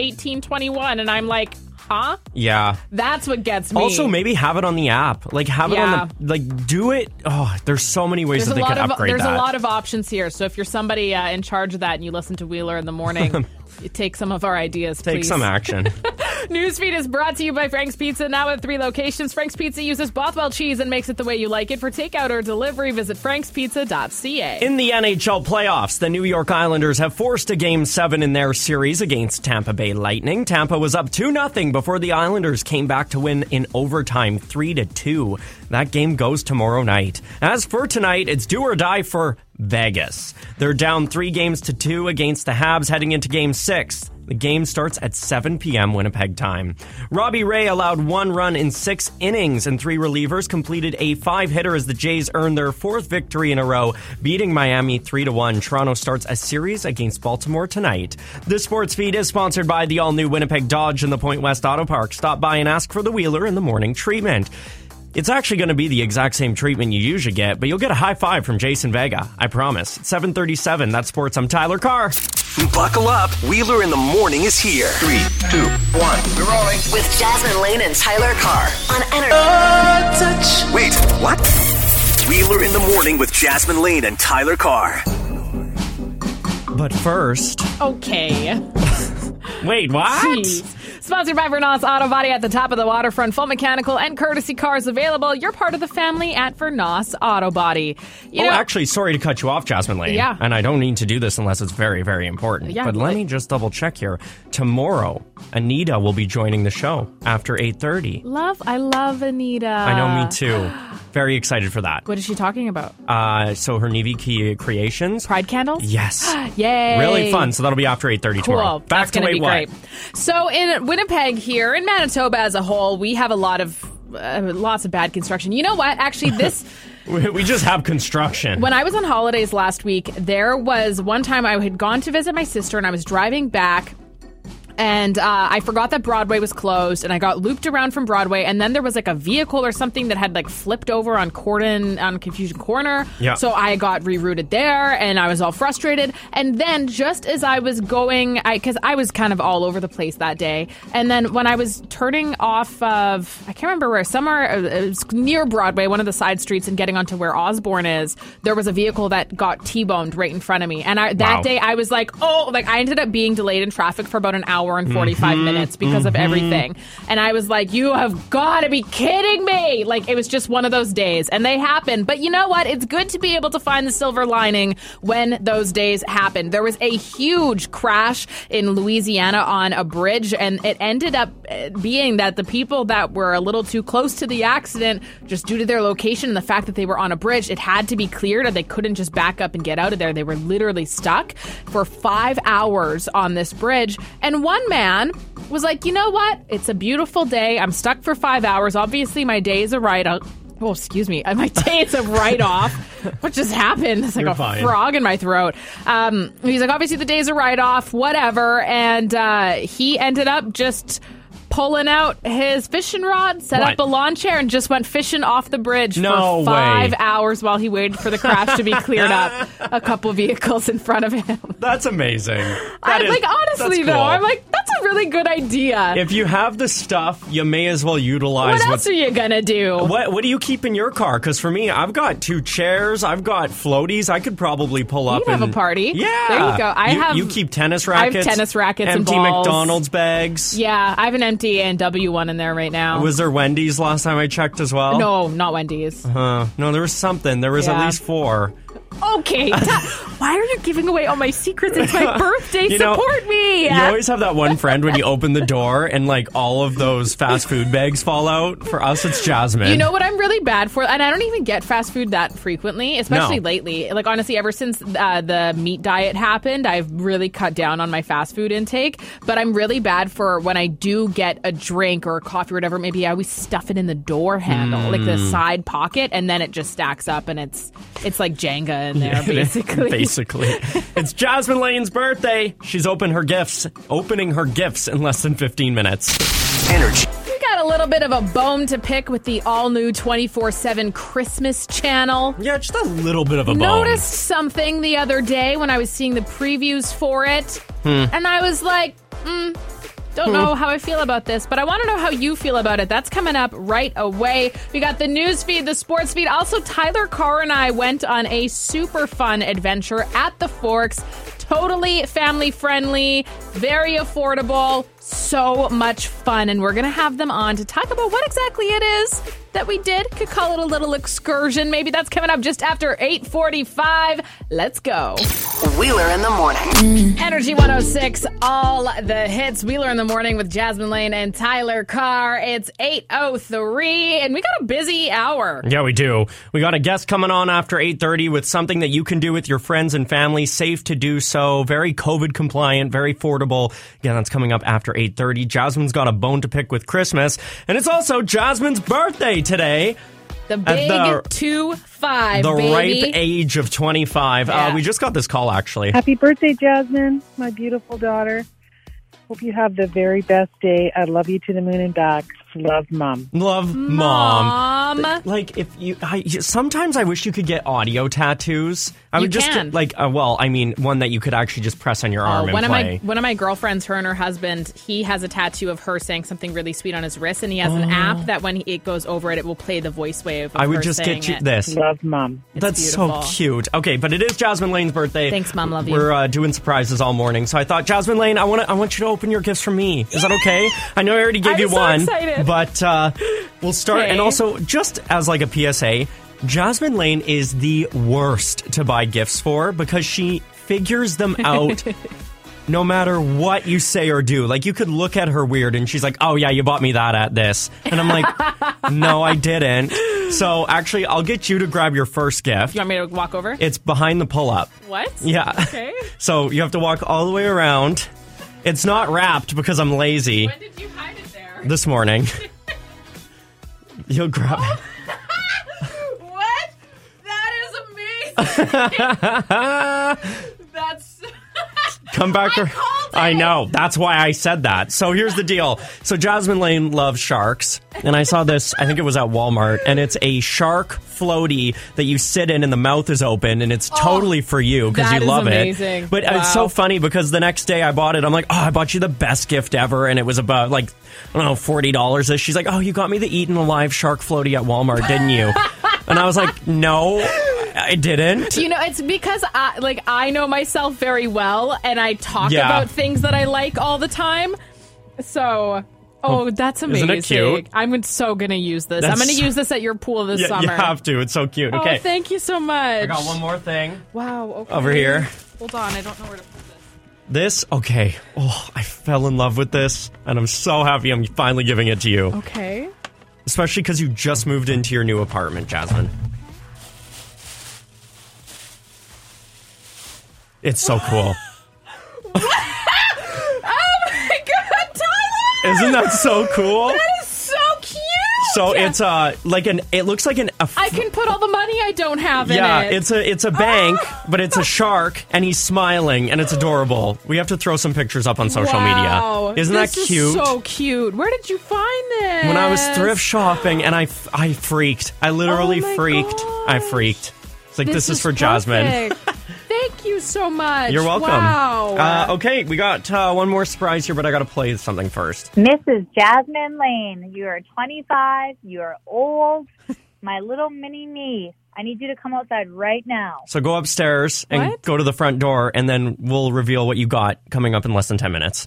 eighteen twenty-one, and I'm like, huh? yeah. That's what gets me. Also, maybe have it on the app. Like, have it on the. Like, do it. Oh, there's so many ways There's that they could of upgrade there's that. a lot of options here. So if you're somebody uh, in charge of that and you listen to Wheeler in the morning, <laughs> you take some of our ideas. Take please. some action. <laughs> Newsfeed is brought to you by Frank's Pizza, now at three locations. Frank's Pizza uses Bothwell cheese and makes it the way you like it. For takeout or delivery, visit frankspizza.ca. In the NHL playoffs, the New York Islanders have forced a game seven in their series against Tampa Bay Lightning. Tampa was up 2 0 before the Islanders came back to win in overtime 3 2. That game goes tomorrow night. As for tonight, it's do or die for Vegas. They're down three games to two against the Habs heading into game six. The game starts at 7 p.m. Winnipeg time. Robbie Ray allowed one run in six innings, and three relievers completed a five hitter as the Jays earned their fourth victory in a row, beating Miami 3 1. Toronto starts a series against Baltimore tonight. This sports feed is sponsored by the all new Winnipeg Dodge and the Point West Auto Park. Stop by and ask for the Wheeler in the morning treatment. It's actually going to be the exact same treatment you usually get, but you'll get a high five from Jason Vega. I promise. It's 737. That's sports. I'm Tyler Carr. Buckle up. Wheeler in the morning is here. Three, two, one. We're rolling. With Jasmin Laine and Tyler Carr on Energy. touch. Wait, what? Wheeler in the morning with Jasmin Laine and Tyler Carr. But first, Okay. <laughs> wait, what? Jeez. Sponsored by Vernos Auto Body at the top of the waterfront. Full mechanical and courtesy cars available. You're part of the family at Vernos Auto Body. You oh, know, actually, sorry to cut you off, Jasmin Laine. Yeah. And I don't need to do this unless it's very, very important. Yeah, but let me just double check here. Tomorrow, Anita will be joining the show after 8.30. love, I love Anita. I know, me too. <gasps> Very excited for that. What is she talking about? Uh, so her Navy Key Creations. Pride candles? Yes. <gasps> Yay. Really fun. So that'll be after 8.30 Cool. tomorrow. Back That's to wait? Great. So in Winnipeg here, in Manitoba as a whole, we have a lot of uh, lots of bad construction. You know what? Actually, <laughs> this. We we just have construction. When I was on holidays last week, there was one time I had gone to visit my sister and I was driving back. And uh, I forgot that Broadway was closed, and I got looped around from Broadway. And then there was like a vehicle or something that had like flipped over on Corydon on Confusion Corner. Yeah. So I got rerouted there, and I was all frustrated. And then just as I was going, I because I was kind of all over the place that day. And then when I was turning off of, I can't remember where, somewhere uh, near Broadway, one of the side streets, and getting onto where Osborne is, there was a vehicle that got T-boned right in front of me. And I, that Wow. day, I was like, oh, like I ended up being delayed in traffic for about an hour and 45 Mhm, minutes because of mhm. everything. And I was like, you have got to be kidding me. Like, it was just one of those days, and they happen. But you know what? It's good to be able to find the silver lining when those days happen. There was a huge crash in Louisiana on a bridge, and it ended up uh, being that the people that were a little too close to the accident, just due to their location and the fact that they were on a bridge, it had to be cleared, and they couldn't just back up and get out of there. They were literally stuck for five hours on this bridge. And one man was like, you know what? It's a beautiful day. I'm stuck for five hours. Obviously, my day is a write off. Oh, excuse me. <laughs> My day is a write off. what just happened? It's like You're a fine. frog in my throat. Um, he's like, obviously, the day is a write off, whatever. And uh, he ended up just pulling out his fishing rod, set What? up a lawn chair, and just went fishing off the bridge No for five way. hours while he waited for the crash to be cleared up. <laughs> A couple vehicles in front of him. That's amazing. That is- like honestly though, cool. I'm like a really good idea. If you have the stuff, you may as well utilize what else are you gonna do? What What do you keep in your car? Because for me, I've got two chairs. I've got floaties. I could probably pull up. can have a party. Yeah, There you go. I You- have- You keep tennis I have rackets. tennis rackets and Empty balls. McDonald's bags. Yeah, I have an empty and W one in there right now. Was there Wendy's last time I checked as well? no, not Wendy's. Uh, no, there was something. There was Yeah. at least four. Okay, <laughs> ta- why are you giving away all my secrets? It's my <laughs> birthday. You know, Support me. You always have that one friend when you open the door and like all of those fast food bags fall out. For us, it's Jasmin. You know what I'm really bad for, and I don't even get fast food that frequently, especially No. lately. Like honestly, ever since uh, the meat diet happened, I've really cut down on my fast food intake. But I'm really bad for when I do get a drink or a coffee or whatever. Maybe I always stuff it in the door handle, like the Mm. side pocket, and then it just stacks up, and it's it's like Jenga in there, Yeah, <laughs> basically. basically. it's Jasmin Laine's birthday. She's opened her gifts, opening her gifts in less than 15 minutes. Energy. We got a little bit of a bone to pick with the all new 24 7 Christmas channel. Yeah, just a little bit of a bone. I noticed something the other day when I was seeing the previews for it, Hmm. and I was like, mm, don't know how I feel about this, but I want to know how you feel about it. That's coming up right away. We got the news feed, the sports feed. Also, Tyler Carr and I went on a super fun adventure at the Forks. Totally family friendly, very affordable, so much fun. And we're going to have them on to talk about what exactly it is that we did. Could call it a little excursion. Maybe that's coming up just after 845. Let's go. Wheeler in the morning. Energy 106, all the hits. Wheeler in the morning with Jasmin Laine and Tyler Carr. It's 803, and we got a busy hour. Yeah, we do. We got a guest coming on after 8:30 with something that you can do with your friends and family, safe to do so, very COVID compliant, very affordable. Again, that's coming up after 8:30. Jasmin's got a bone to pick with Christmas, and it's also Jasmin's birthday today. The big the- 2 5, the baby. ripe age of 25. Uh, we just got this call actually. Happy birthday, Jasmin, my beautiful daughter. Hope you have the very best day. I love you to the moon and back. Love, Mom. Love, mom. Um, like if you, I, sometimes I wish you could get audio tattoos. I You would just can. like, uh, well, I mean, one that you could actually just press on your arm Oh, and one of play. my one of my girlfriends, her and her husband, he has a tattoo of her saying something really sweet on his wrist, and he has an Oh. app that when it goes over it, it will play the voice wave. Of I would her just saying get you it. this. Love mom. It's That's beautiful. so cute. Okay, but it is Jasmin Laine's birthday. Thanks, Mom. Love you. We're uh, doing surprises all morning, so I thought, Jasmin Laine, I want to, I want you to open your gifts for me. Is that okay? I know I already gave I'm you so one, excited. <laughs> but uh, we'll start. Okay. And also, just as like a PSA, Jasmin Laine is the worst to buy gifts for because she figures them <laughs> out. No matter what you say or do, like you could look at her weird and she's like, Oh, yeah, you bought me that at this. And I'm like, <laughs> No, I didn't. So actually, I'll get you to grab your first gift. You want me to walk over? It's behind the pull up. what? Yeah. Okay. So you have to walk all the way around. It's not wrapped because I'm lazy. When did you there? This morning. <laughs> You'll grab oh. it. <laughs> what? That is amazing. <laughs> That's Come back. I, I know. That's why I said that. So here's the deal. So Jasmin Laine loves sharks. And I saw this, I think it was at Walmart, and it's a shark floaty that you sit in and the mouth is open and it's oh, totally for you because you love amazing. it. But it's so funny because the next day I bought it. I'm like, oh, I bought you the best gift ever. And it was about like, I don't know, $40. She's like, oh, you got me the Eaten Alive shark floaty at Walmart, didn't you? <laughs> and I was like, no, I didn't. You know, it's because I like I know myself very well, and I talk Yeah. about things that I like all the time. So, oh, oh that's Isn't it amazing! cute? I'm so gonna use this. That's I'm gonna so- use this at your pool this Yeah, summer. you have to. It's so cute. Oh, okay. Oh, thank you so much. I got one more thing. Wow. Okay. Over here. Hold on, I don't know where to put this. This, okay. Oh, I fell in love with this, and I'm so happy I'm finally giving it to you. Okay. Especially because you just moved into your new apartment, Jasmin. It's so cool. <laughs> Oh my god, Tyler! Isn't that so cool? That is so cute. So it's uh like an it looks like an a I can put all the money I don't have in yeah, it. it's a it's a bank, but it's a shark and he's smiling and it's adorable. We have to throw some pictures up on social Wow. media. Isn't This that is cute? so cute. Where did you find this? when I was thrift shopping and I, f- I freaked. I literally Oh my freaked. I freaked. It's like this, is, for Jasmin. perfect. <laughs> Thank you so much. You're welcome. Wow. Uh, okay, we got uh, one more surprise here, but I got to play something first. Mrs. Jasmin Laine, you are 25. You are old. <laughs> My little mini me. I need you to come outside right now. So go upstairs and What? go to the front door, and then we'll reveal what you got coming up in less than 10 minutes.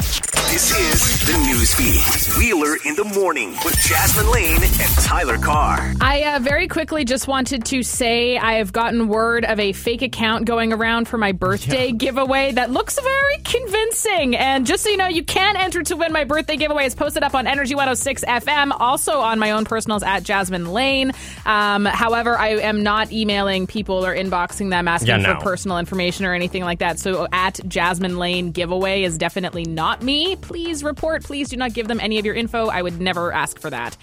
This is the news feed. Wheeler in the morning with Jasmin Laine and Tyler Carr. I uh, very quickly just wanted to say I have gotten word of a fake account going around for my birthday giveaway that looks very convincing. And just so you know, you can enter to win my birthday giveaway. It's posted up on Energy 106 FM, also on my own personals at Jasmin Laine. Um, however, I am not emailing people or inboxing them asking Yeah, no. for personal information or anything like that. So at Jasmin Laine giveaway is definitely not me. Please report. Please do not give them any of your info. I would never ask for that.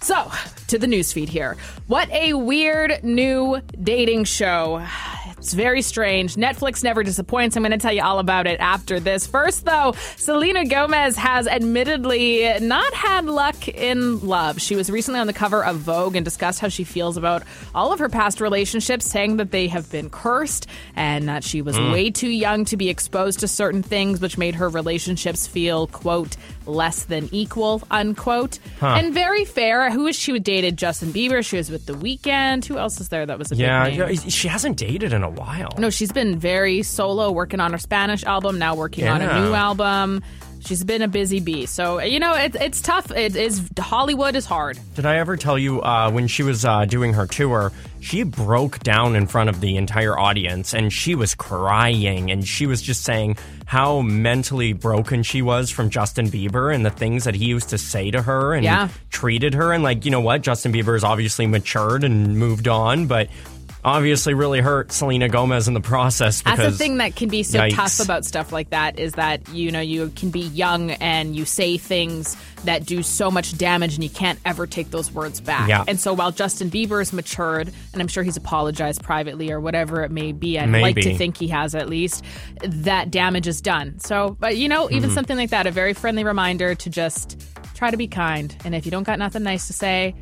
So to the news feed here. What a weird new dating show. It's very strange. Netflix never disappoints. I'm going to tell you all about it after this. First, though, Selena Gomez has admittedly not had luck in love. She was recently on the cover of Vogue and discussed how she feels about all of her past relationships, saying that they have been cursed and that she was Mm. way too young to be exposed to certain things, which made her relationships feel, quote, less than equal, unquote. Huh. And very fair. Who is she dated? Justin Bieber. She was with The Weeknd. Who else is there that was a Yeah, yeah, she hasn't dated in a while. No, she's been very solo, working on her Spanish album, now working on a new album. She's been a busy bee. So, you know, it, it's tough. It is Hollywood is hard. Did I ever tell you uh, when she was uh, doing her tour, she broke down in front of the entire audience and she was crying and she was just saying how mentally broken she was from Justin Bieber and the things that he used to say to her and Yeah. treated her. And, like, you know what? Justin Bieber has obviously matured and moved on, but obviously really hurt Selena Gomez in the process because That's the thing that can be so Yikes. tough about stuff like that is that, you know, you can be young and you say things that do so much damage and you can't ever take those words back. Yeah. And so while Justin Bieber Bieber's matured, and I'm sure he's apologized privately or whatever it may be, I'd like to think he has at least, that damage is done. So, but you know, even Mhm. something like that, a very friendly reminder to just try to be kind. And if you don't got nothing nice to say,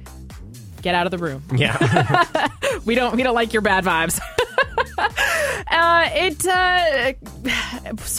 get out of the room. Yeah. <laughs> we don't we don't like your bad vibes. <laughs> uh, it uh,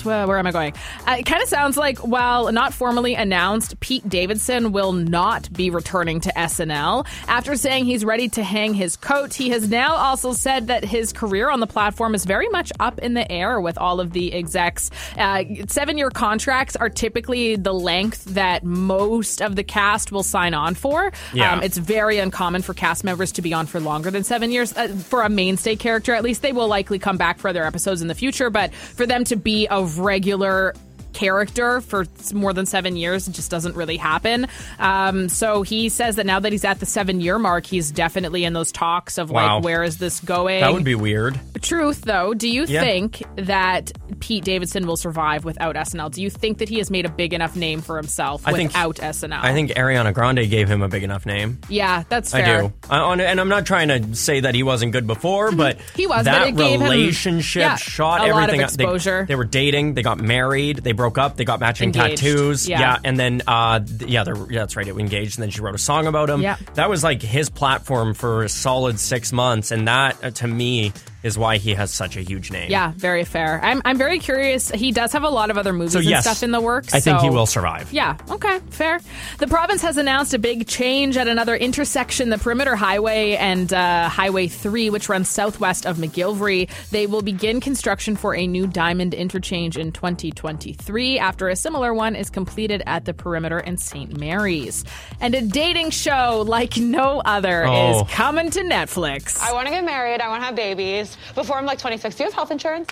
where am I going? Uh, it kind of sounds like while not formally announced, Pete Davidson will not be returning to SNL after saying he's ready to hang his coat. He has now also said that his career on the platform is very much up in the air with all of the execs. Uh, Seven year contracts are typically the length that most of the cast will sign on for. Yeah. Um, it's very uncommon for cast members to be on for longer than seven years. Uh, for a mainstay character, at least, they will likely come back for other episodes in the future. But for them to be a regular character for more than seven years it just doesn't really happen. Um, so he says that now that he's at the seven year mark, he's definitely in those talks of Wow. like, where is this going? that would be weird. Truth, though, do you Yeah. think that Pete Davidson will survive without SNL? Do you think that he has made a big enough name for himself I think- without SNL? I think Ariana Grande gave him a big enough name. Yeah, that's I do. I, on, and I'm not trying to say that he wasn't good before, but He was, that gave him- relationship yeah, shot a lot of everything. up. They- exposure. They, were dating. They got married. They broke up. They got matching Engaged. tattoos. Yeah. and then uh, yeah, they're, yeah, that's right. It engaged, and then she wrote a song about him. Yeah. that was like his platform for a solid six months, and that uh, to me is why he has such a huge name. Yeah, very fair. I'm, I'm very curious. He does have a lot of other movies So and yes, stuff in the works. I think he will survive. Yeah, okay, fair. The province has announced a big change at another intersection, the Perimeter Highway and uh, Highway 3, which runs southwest of McGillivray. They will begin construction for a new diamond interchange in 2023 after a similar one is completed at the Perimeter in St. Mary's. And a dating show like no other Oh. is coming to Netflix. I want to get married. I want to have babies. Before I'm like 26, do you have health insurance?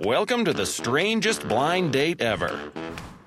Welcome to the strangest blind date ever.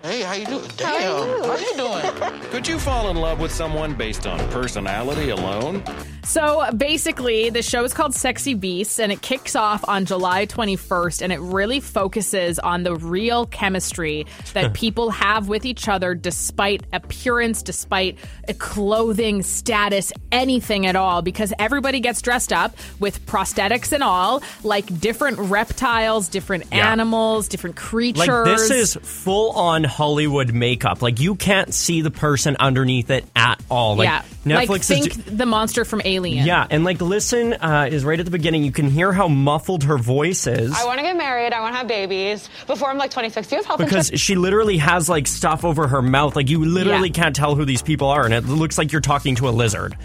Hey, how you doing? Damn, how you doing? Could you fall in love with someone based on personality alone? So basically, the show is called Sexy Beasts, and it kicks off on July 21st, and it really focuses on the real chemistry that people have with each other, despite appearance, despite clothing, status, anything at all, because everybody gets dressed up with prosthetics and all, like different reptiles, different Yeah. animals, different creatures. Like this is full on Hollywood makeup. Like you can't see the person underneath it at all. Like yeah, Netflix like is think the monster from Alien. Yeah, and like listen uh, is right at the beginning. You can hear how muffled her voice is I want to get married. I want to have babies. Before I'm like 26, do you have health because insurance? she literally has like stuff over her mouth. Like you literally Yeah. can't tell who these people are, and it looks like you're talking to a lizard.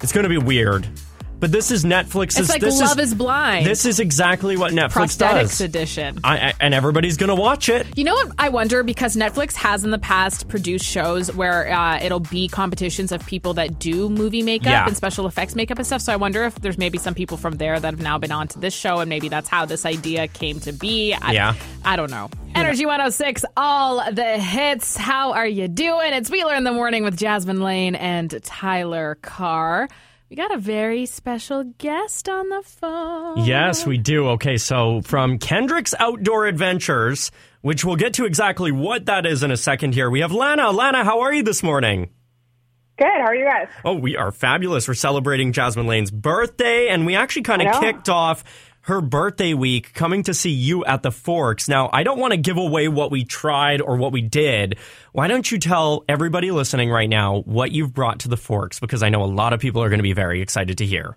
it's going to be weird. But this is Netflix's. It's like this Love is Blind. This is exactly what Netflix prosthetics does. edition. I, I, and everybody's going to watch it. You know what? I wonder because Netflix has in the past produced shows where uh, it'll be competitions of people that do movie makeup Yeah. and special effects makeup and stuff. So I wonder if there's maybe some people from there that have now been onto this show, and maybe that's how this idea came to be. I, Yeah. I don't know. Energy 106, all the hits. How are you doing? It's Wheeler in the morning with Jasmin Laine and Tyler Carr. We got a very special guest on the phone. Yes, we do. Okay, so from Kendrick's Outdoor Adventures, which we'll get to exactly what that is in a second here, we have Lana. Lana, how are you this morning? Good. How are you guys? Oh, we are fabulous. We're celebrating Jasmin Laine's birthday, and we actually kind of kicked off her birthday week coming to see you at the Forks. Now, I don't want to give away what we tried or what we did. Why don't you tell everybody listening right now what you've brought to the Forks? Because I know a lot of people are going to be very excited to hear.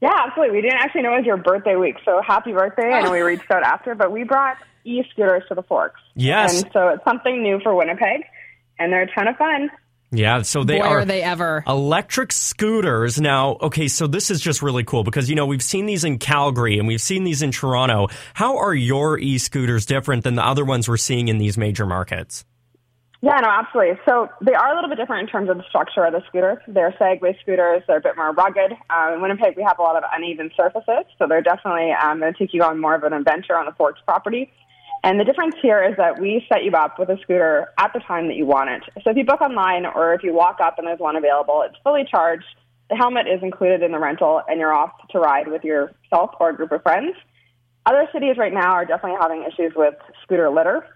Yeah, absolutely. We didn't actually know it was your birthday week, so happy birthday. I know we <laughs> reached out after, but we brought e-scooters to the Forks. Yes. And so it's something new for Winnipeg, and they're a ton of fun. Yeah, so they Boy, are, are they ever. electric scooters. Now, okay, so this is just really cool because you know we've seen these in Calgary and we've seen these in Toronto. How are your e-scooters different than the other ones we're seeing in these major markets? Yeah, no, absolutely. So they are a little bit different in terms of the structure of the scooter. They're Segway scooters. They're a bit more rugged. Um, in Winnipeg, we have a lot of uneven surfaces, so they're definitely um, going to take you on more of an adventure on the Forks property. And the difference here is that we set you up with a scooter at the time that you want it. So if you book online or if you walk up and there's one available, it's fully charged. The helmet is included in the rental, and you're off to ride with yourself or a group of friends. Other cities right now are definitely having issues with scooter litter.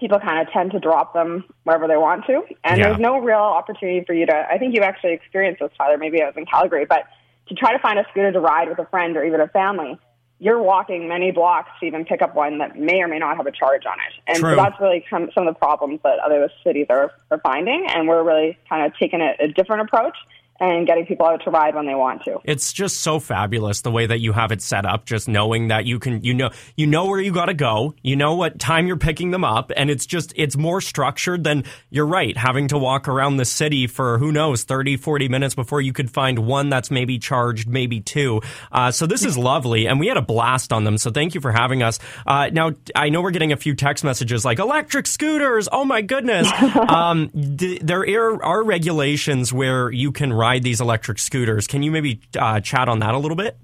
People kind of tend to drop them wherever they want to, and Yeah. there's no real opportunity for you to. I think you actually experienced this, Tyler. Maybe I was in Calgary, but to try to find a scooter to ride with a friend or even a family, you're walking many blocks to even pick up one that may or may not have a charge on it. And True. so that's really some, some of the problems that other cities are, are finding. And we're really kind of taking a, a different approach and getting people out to ride when they want to. It's just so fabulous the way that you have it set up. Just knowing that you can, you know, you know where you got to go. You know what time you're picking them up, and it's just it's more structured than you're right having to walk around the city for who knows 30, 40 minutes before you could find one that's maybe charged, maybe two. Uh, so this is lovely, and we had a blast on them. So thank you for having us. Uh, now I know we're getting a few text messages like electric scooters. Oh my goodness! <laughs> um, d- there are, are regulations where you can ride these electric scooters. Can you maybe uh, chat on that a little bit?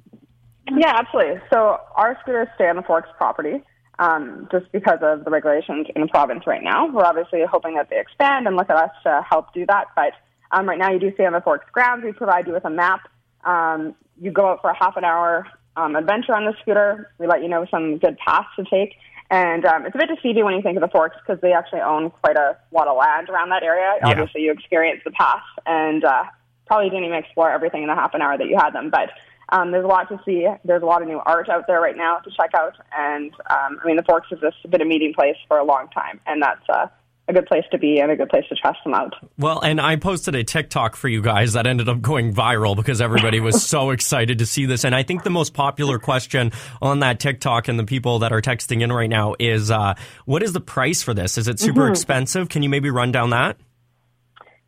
Yeah, absolutely. So our scooters stay on the Forks property um, just because of the regulations in the province right now. We're obviously hoping that they expand and look at us to help do that. But um, right now, you do stay on the Forks grounds. We provide you with a map. Um, you go out for a half an hour um, adventure on the scooter. We let you know some good paths to take. And um, it's a bit deceiving when you think of the Forks because they actually own quite a lot of land around that area. Yeah. Obviously, you experience the path and uh, probably didn't even explore everything in the half an hour that you had them. But um, there's a lot to see. There's a lot of new art out there right now to check out. And um, I mean, the Forks has just been a meeting place for a long time, and that's uh, a good place to be and a good place to test them out. Well, and I posted a TikTok for you guys that ended up going viral because everybody was <laughs> so excited to see this. And I think the most popular question on that TikTok and the people that are texting in right now is, uh, what is the price for this? Is it super Mhm. expensive? Can you maybe run down that?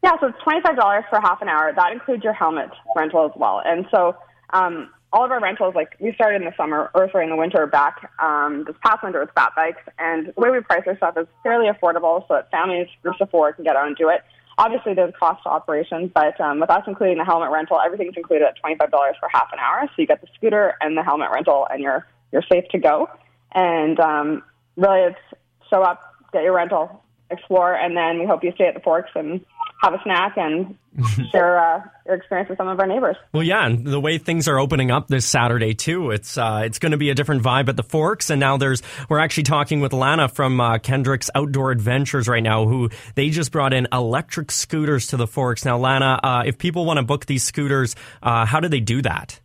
Yeah, so it's twenty five dollars for half an hour. That includes your helmet rental as well. And so um, all of our rentals, like we started in the summer or sorry in the winter back um, this past winter with fat bikes, and the way we price our stuff is fairly affordable, so that families, groups of four, can get out and do it. Obviously, there's cost to operations, but um, with us including the helmet rental, everything's included at twenty five dollars for half an hour. So you get the scooter and the helmet rental, and you're you're safe to go. And um, really, it's show up, get your rental, explore, and then we hope you stay at the Forks and have a snack and <laughs> share uh, your experience with some of our neighbors. Well, yeah, and the way things are opening up this Saturday too, it's uh, it's going to be a different vibe at the Forks. And now there's we're actually talking with Lana from uh, Kendrick's Outdoor Adventures right now, who they just brought in electric scooters to the Forks. Now, Lana, uh, if people want to book these scooters, uh, how do they do that?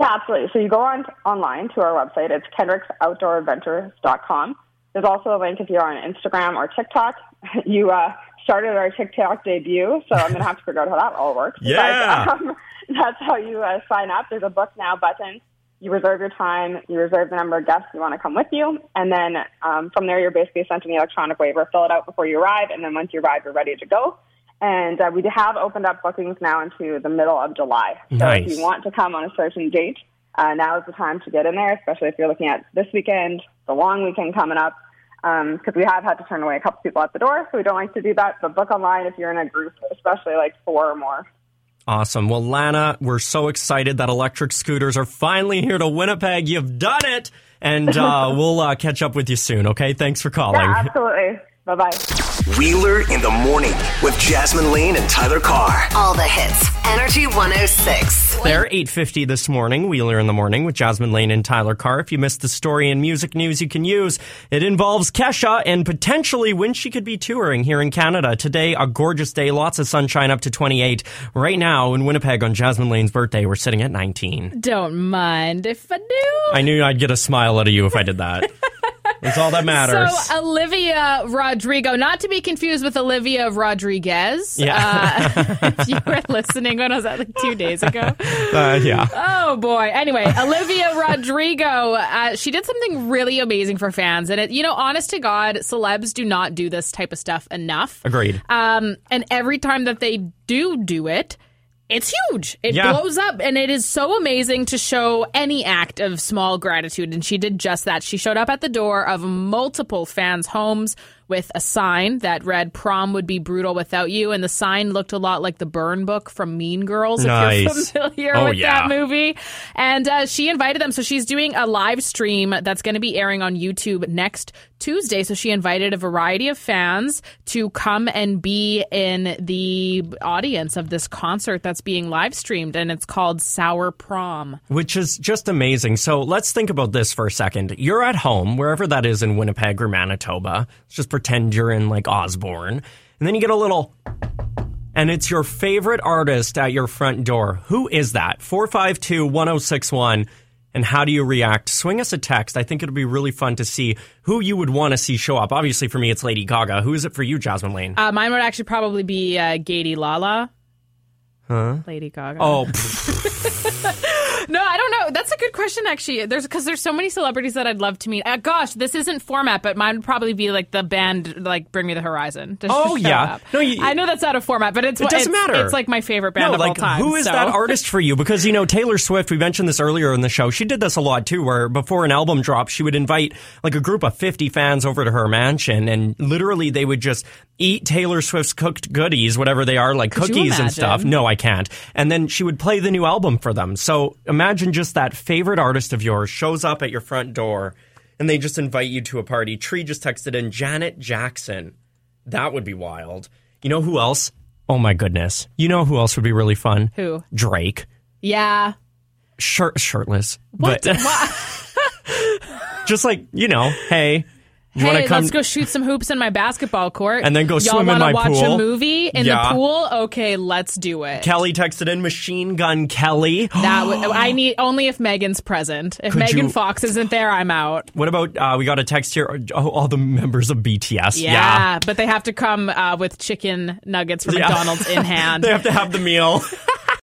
Yeah, absolutely. So you go on online to our website. It's kendricksoutdooradventures.com. There's also a link if you're on Instagram or TikTok. <laughs> You uh, started our TikTok debut, so I'm going to have to figure out how that all works. Yeah. But, um, <laughs> that's how you uh, sign up. There's a book now button. You reserve your time. You reserve the number of guests you want to come with you, and then um, from there you're basically sent an electronic waiver. Fill it out before you arrive, and then once you arrive, you're ready to go. And uh, we have opened up bookings now into the middle of July. So Nice. if you want to come on a certain date, uh, now is the time to get in there, especially if you're looking at this weekend, the long weekend coming up, because we have had to turn away a couple people at the door, so we don't like to do that. But book online if you're in a group, especially like four or more. Awesome. Well, Lana, we're so excited that electric scooters are finally here to Winnipeg. You've done it, and <laughs> uh, we'll uh, catch up with you soon. Okay, thanks for calling. Yeah, absolutely. Bye bye. Wheeler in the morning with Jasmin Laine and Tyler Carr. All the hits. Energy 106. There, 8.50 this morning, Wheeler in the Morning with Jasmin Laine and Tyler Carr. If you missed the story and music news you can use, it involves Kesha and potentially when she could be touring here in Canada. Today, a gorgeous day, lots of sunshine up to 28. Right now in Winnipeg on Jasmin Laine's birthday, we're sitting at 19. Don't mind if I do. I knew I'd get a smile out of you if I did that. <laughs> That's all that <laughs> matters. So Olivia Rodrigo, not to be confused with Olivia Rodriguez. Yeah. Uh, <laughs> if you were listening, when was that? Like two days ago. <laughs> Uh, yeah. Oh boy. Anyway, Olivia Rodrigo, uh, she did something really amazing for fans, and it, you know, honest to God, celebs do not do this type of stuff enough. Agreed. Um, and every time that they do do it, it's huge. It Yeah. blows up, and it is so amazing to show any act of small gratitude. And she did just that. She showed up at the door of multiple fans' homes with a sign that read "Prom would be brutal without you," and the sign looked a lot like the burn book from Mean Girls. If you're familiar Oh, with yeah. that movie, and uh, she invited them. So she's doing a live stream that's going to be airing on YouTube next Tuesday. So she invited a variety of fans to come and be in the audience of this concert that's being live streamed, and it's called Sour Prom. Which is just amazing. So let's think about this for a second. You're at home, wherever that is in Winnipeg or Manitoba. Let's just pretend you're in like Osborne. And then you get a little, and it's your favorite artist at your front door. Who is that? 452 1061. And how do you react? Swing us a text. I think it'll be really fun to see who you would want to see show up. Obviously, for me, it's Lady Gaga. Who is it for you, Jasmin Laine? Uh, mine would actually probably be uh, Gady Lala. Huh? Lady Gaga. Oh, <laughs> <laughs> That's a good question, actually. There's because there's so many celebrities that I'd love to meet. Uh, gosh, this isn't format, but mine would probably be like the band, like Bring Me the Horizon. to Oh, yeah. No, you- I know that's out of format, but it's It doesn't it's- matter. It's like my favorite band no, of like all time. who is so. that artist for you? Because you know Taylor Swift. We mentioned this earlier in the show. She did this a lot too, where before an album drop, she would invite like a group of fifty fans over to her mansion, and literally they would just eat Taylor Swift's cooked goodies, whatever they are, like Could cookies and stuff. No, I can't. And then she would play the new album for them. So imagine just that favorite artist of yours shows up at your front door, and they just invite you to a party. Tree just texted in Janet Jackson. That would be wild. You know who else? Oh my goodness. You know who else would be really fun? Who? Drake. Yeah. Shirt shirtless. What? But <laughs> just like, you know, hey, you hey, come let's go shoot some hoops in my basketball court, And then go Y'all swim in my watch pool? a movie in Yeah. the pool? Okay, let's do it. Kelly texted in Machine Gun Kelly. That would, <gasps> I need only if Megan's present. If Could Megan you- Fox isn't there, I'm out. What about uh, we got a text here? Oh, all the members of BTS. Yeah, yeah, but they have to come uh, with chicken nuggets from Yeah. McDonald's in <laughs> hand. they have to have the meal. <laughs>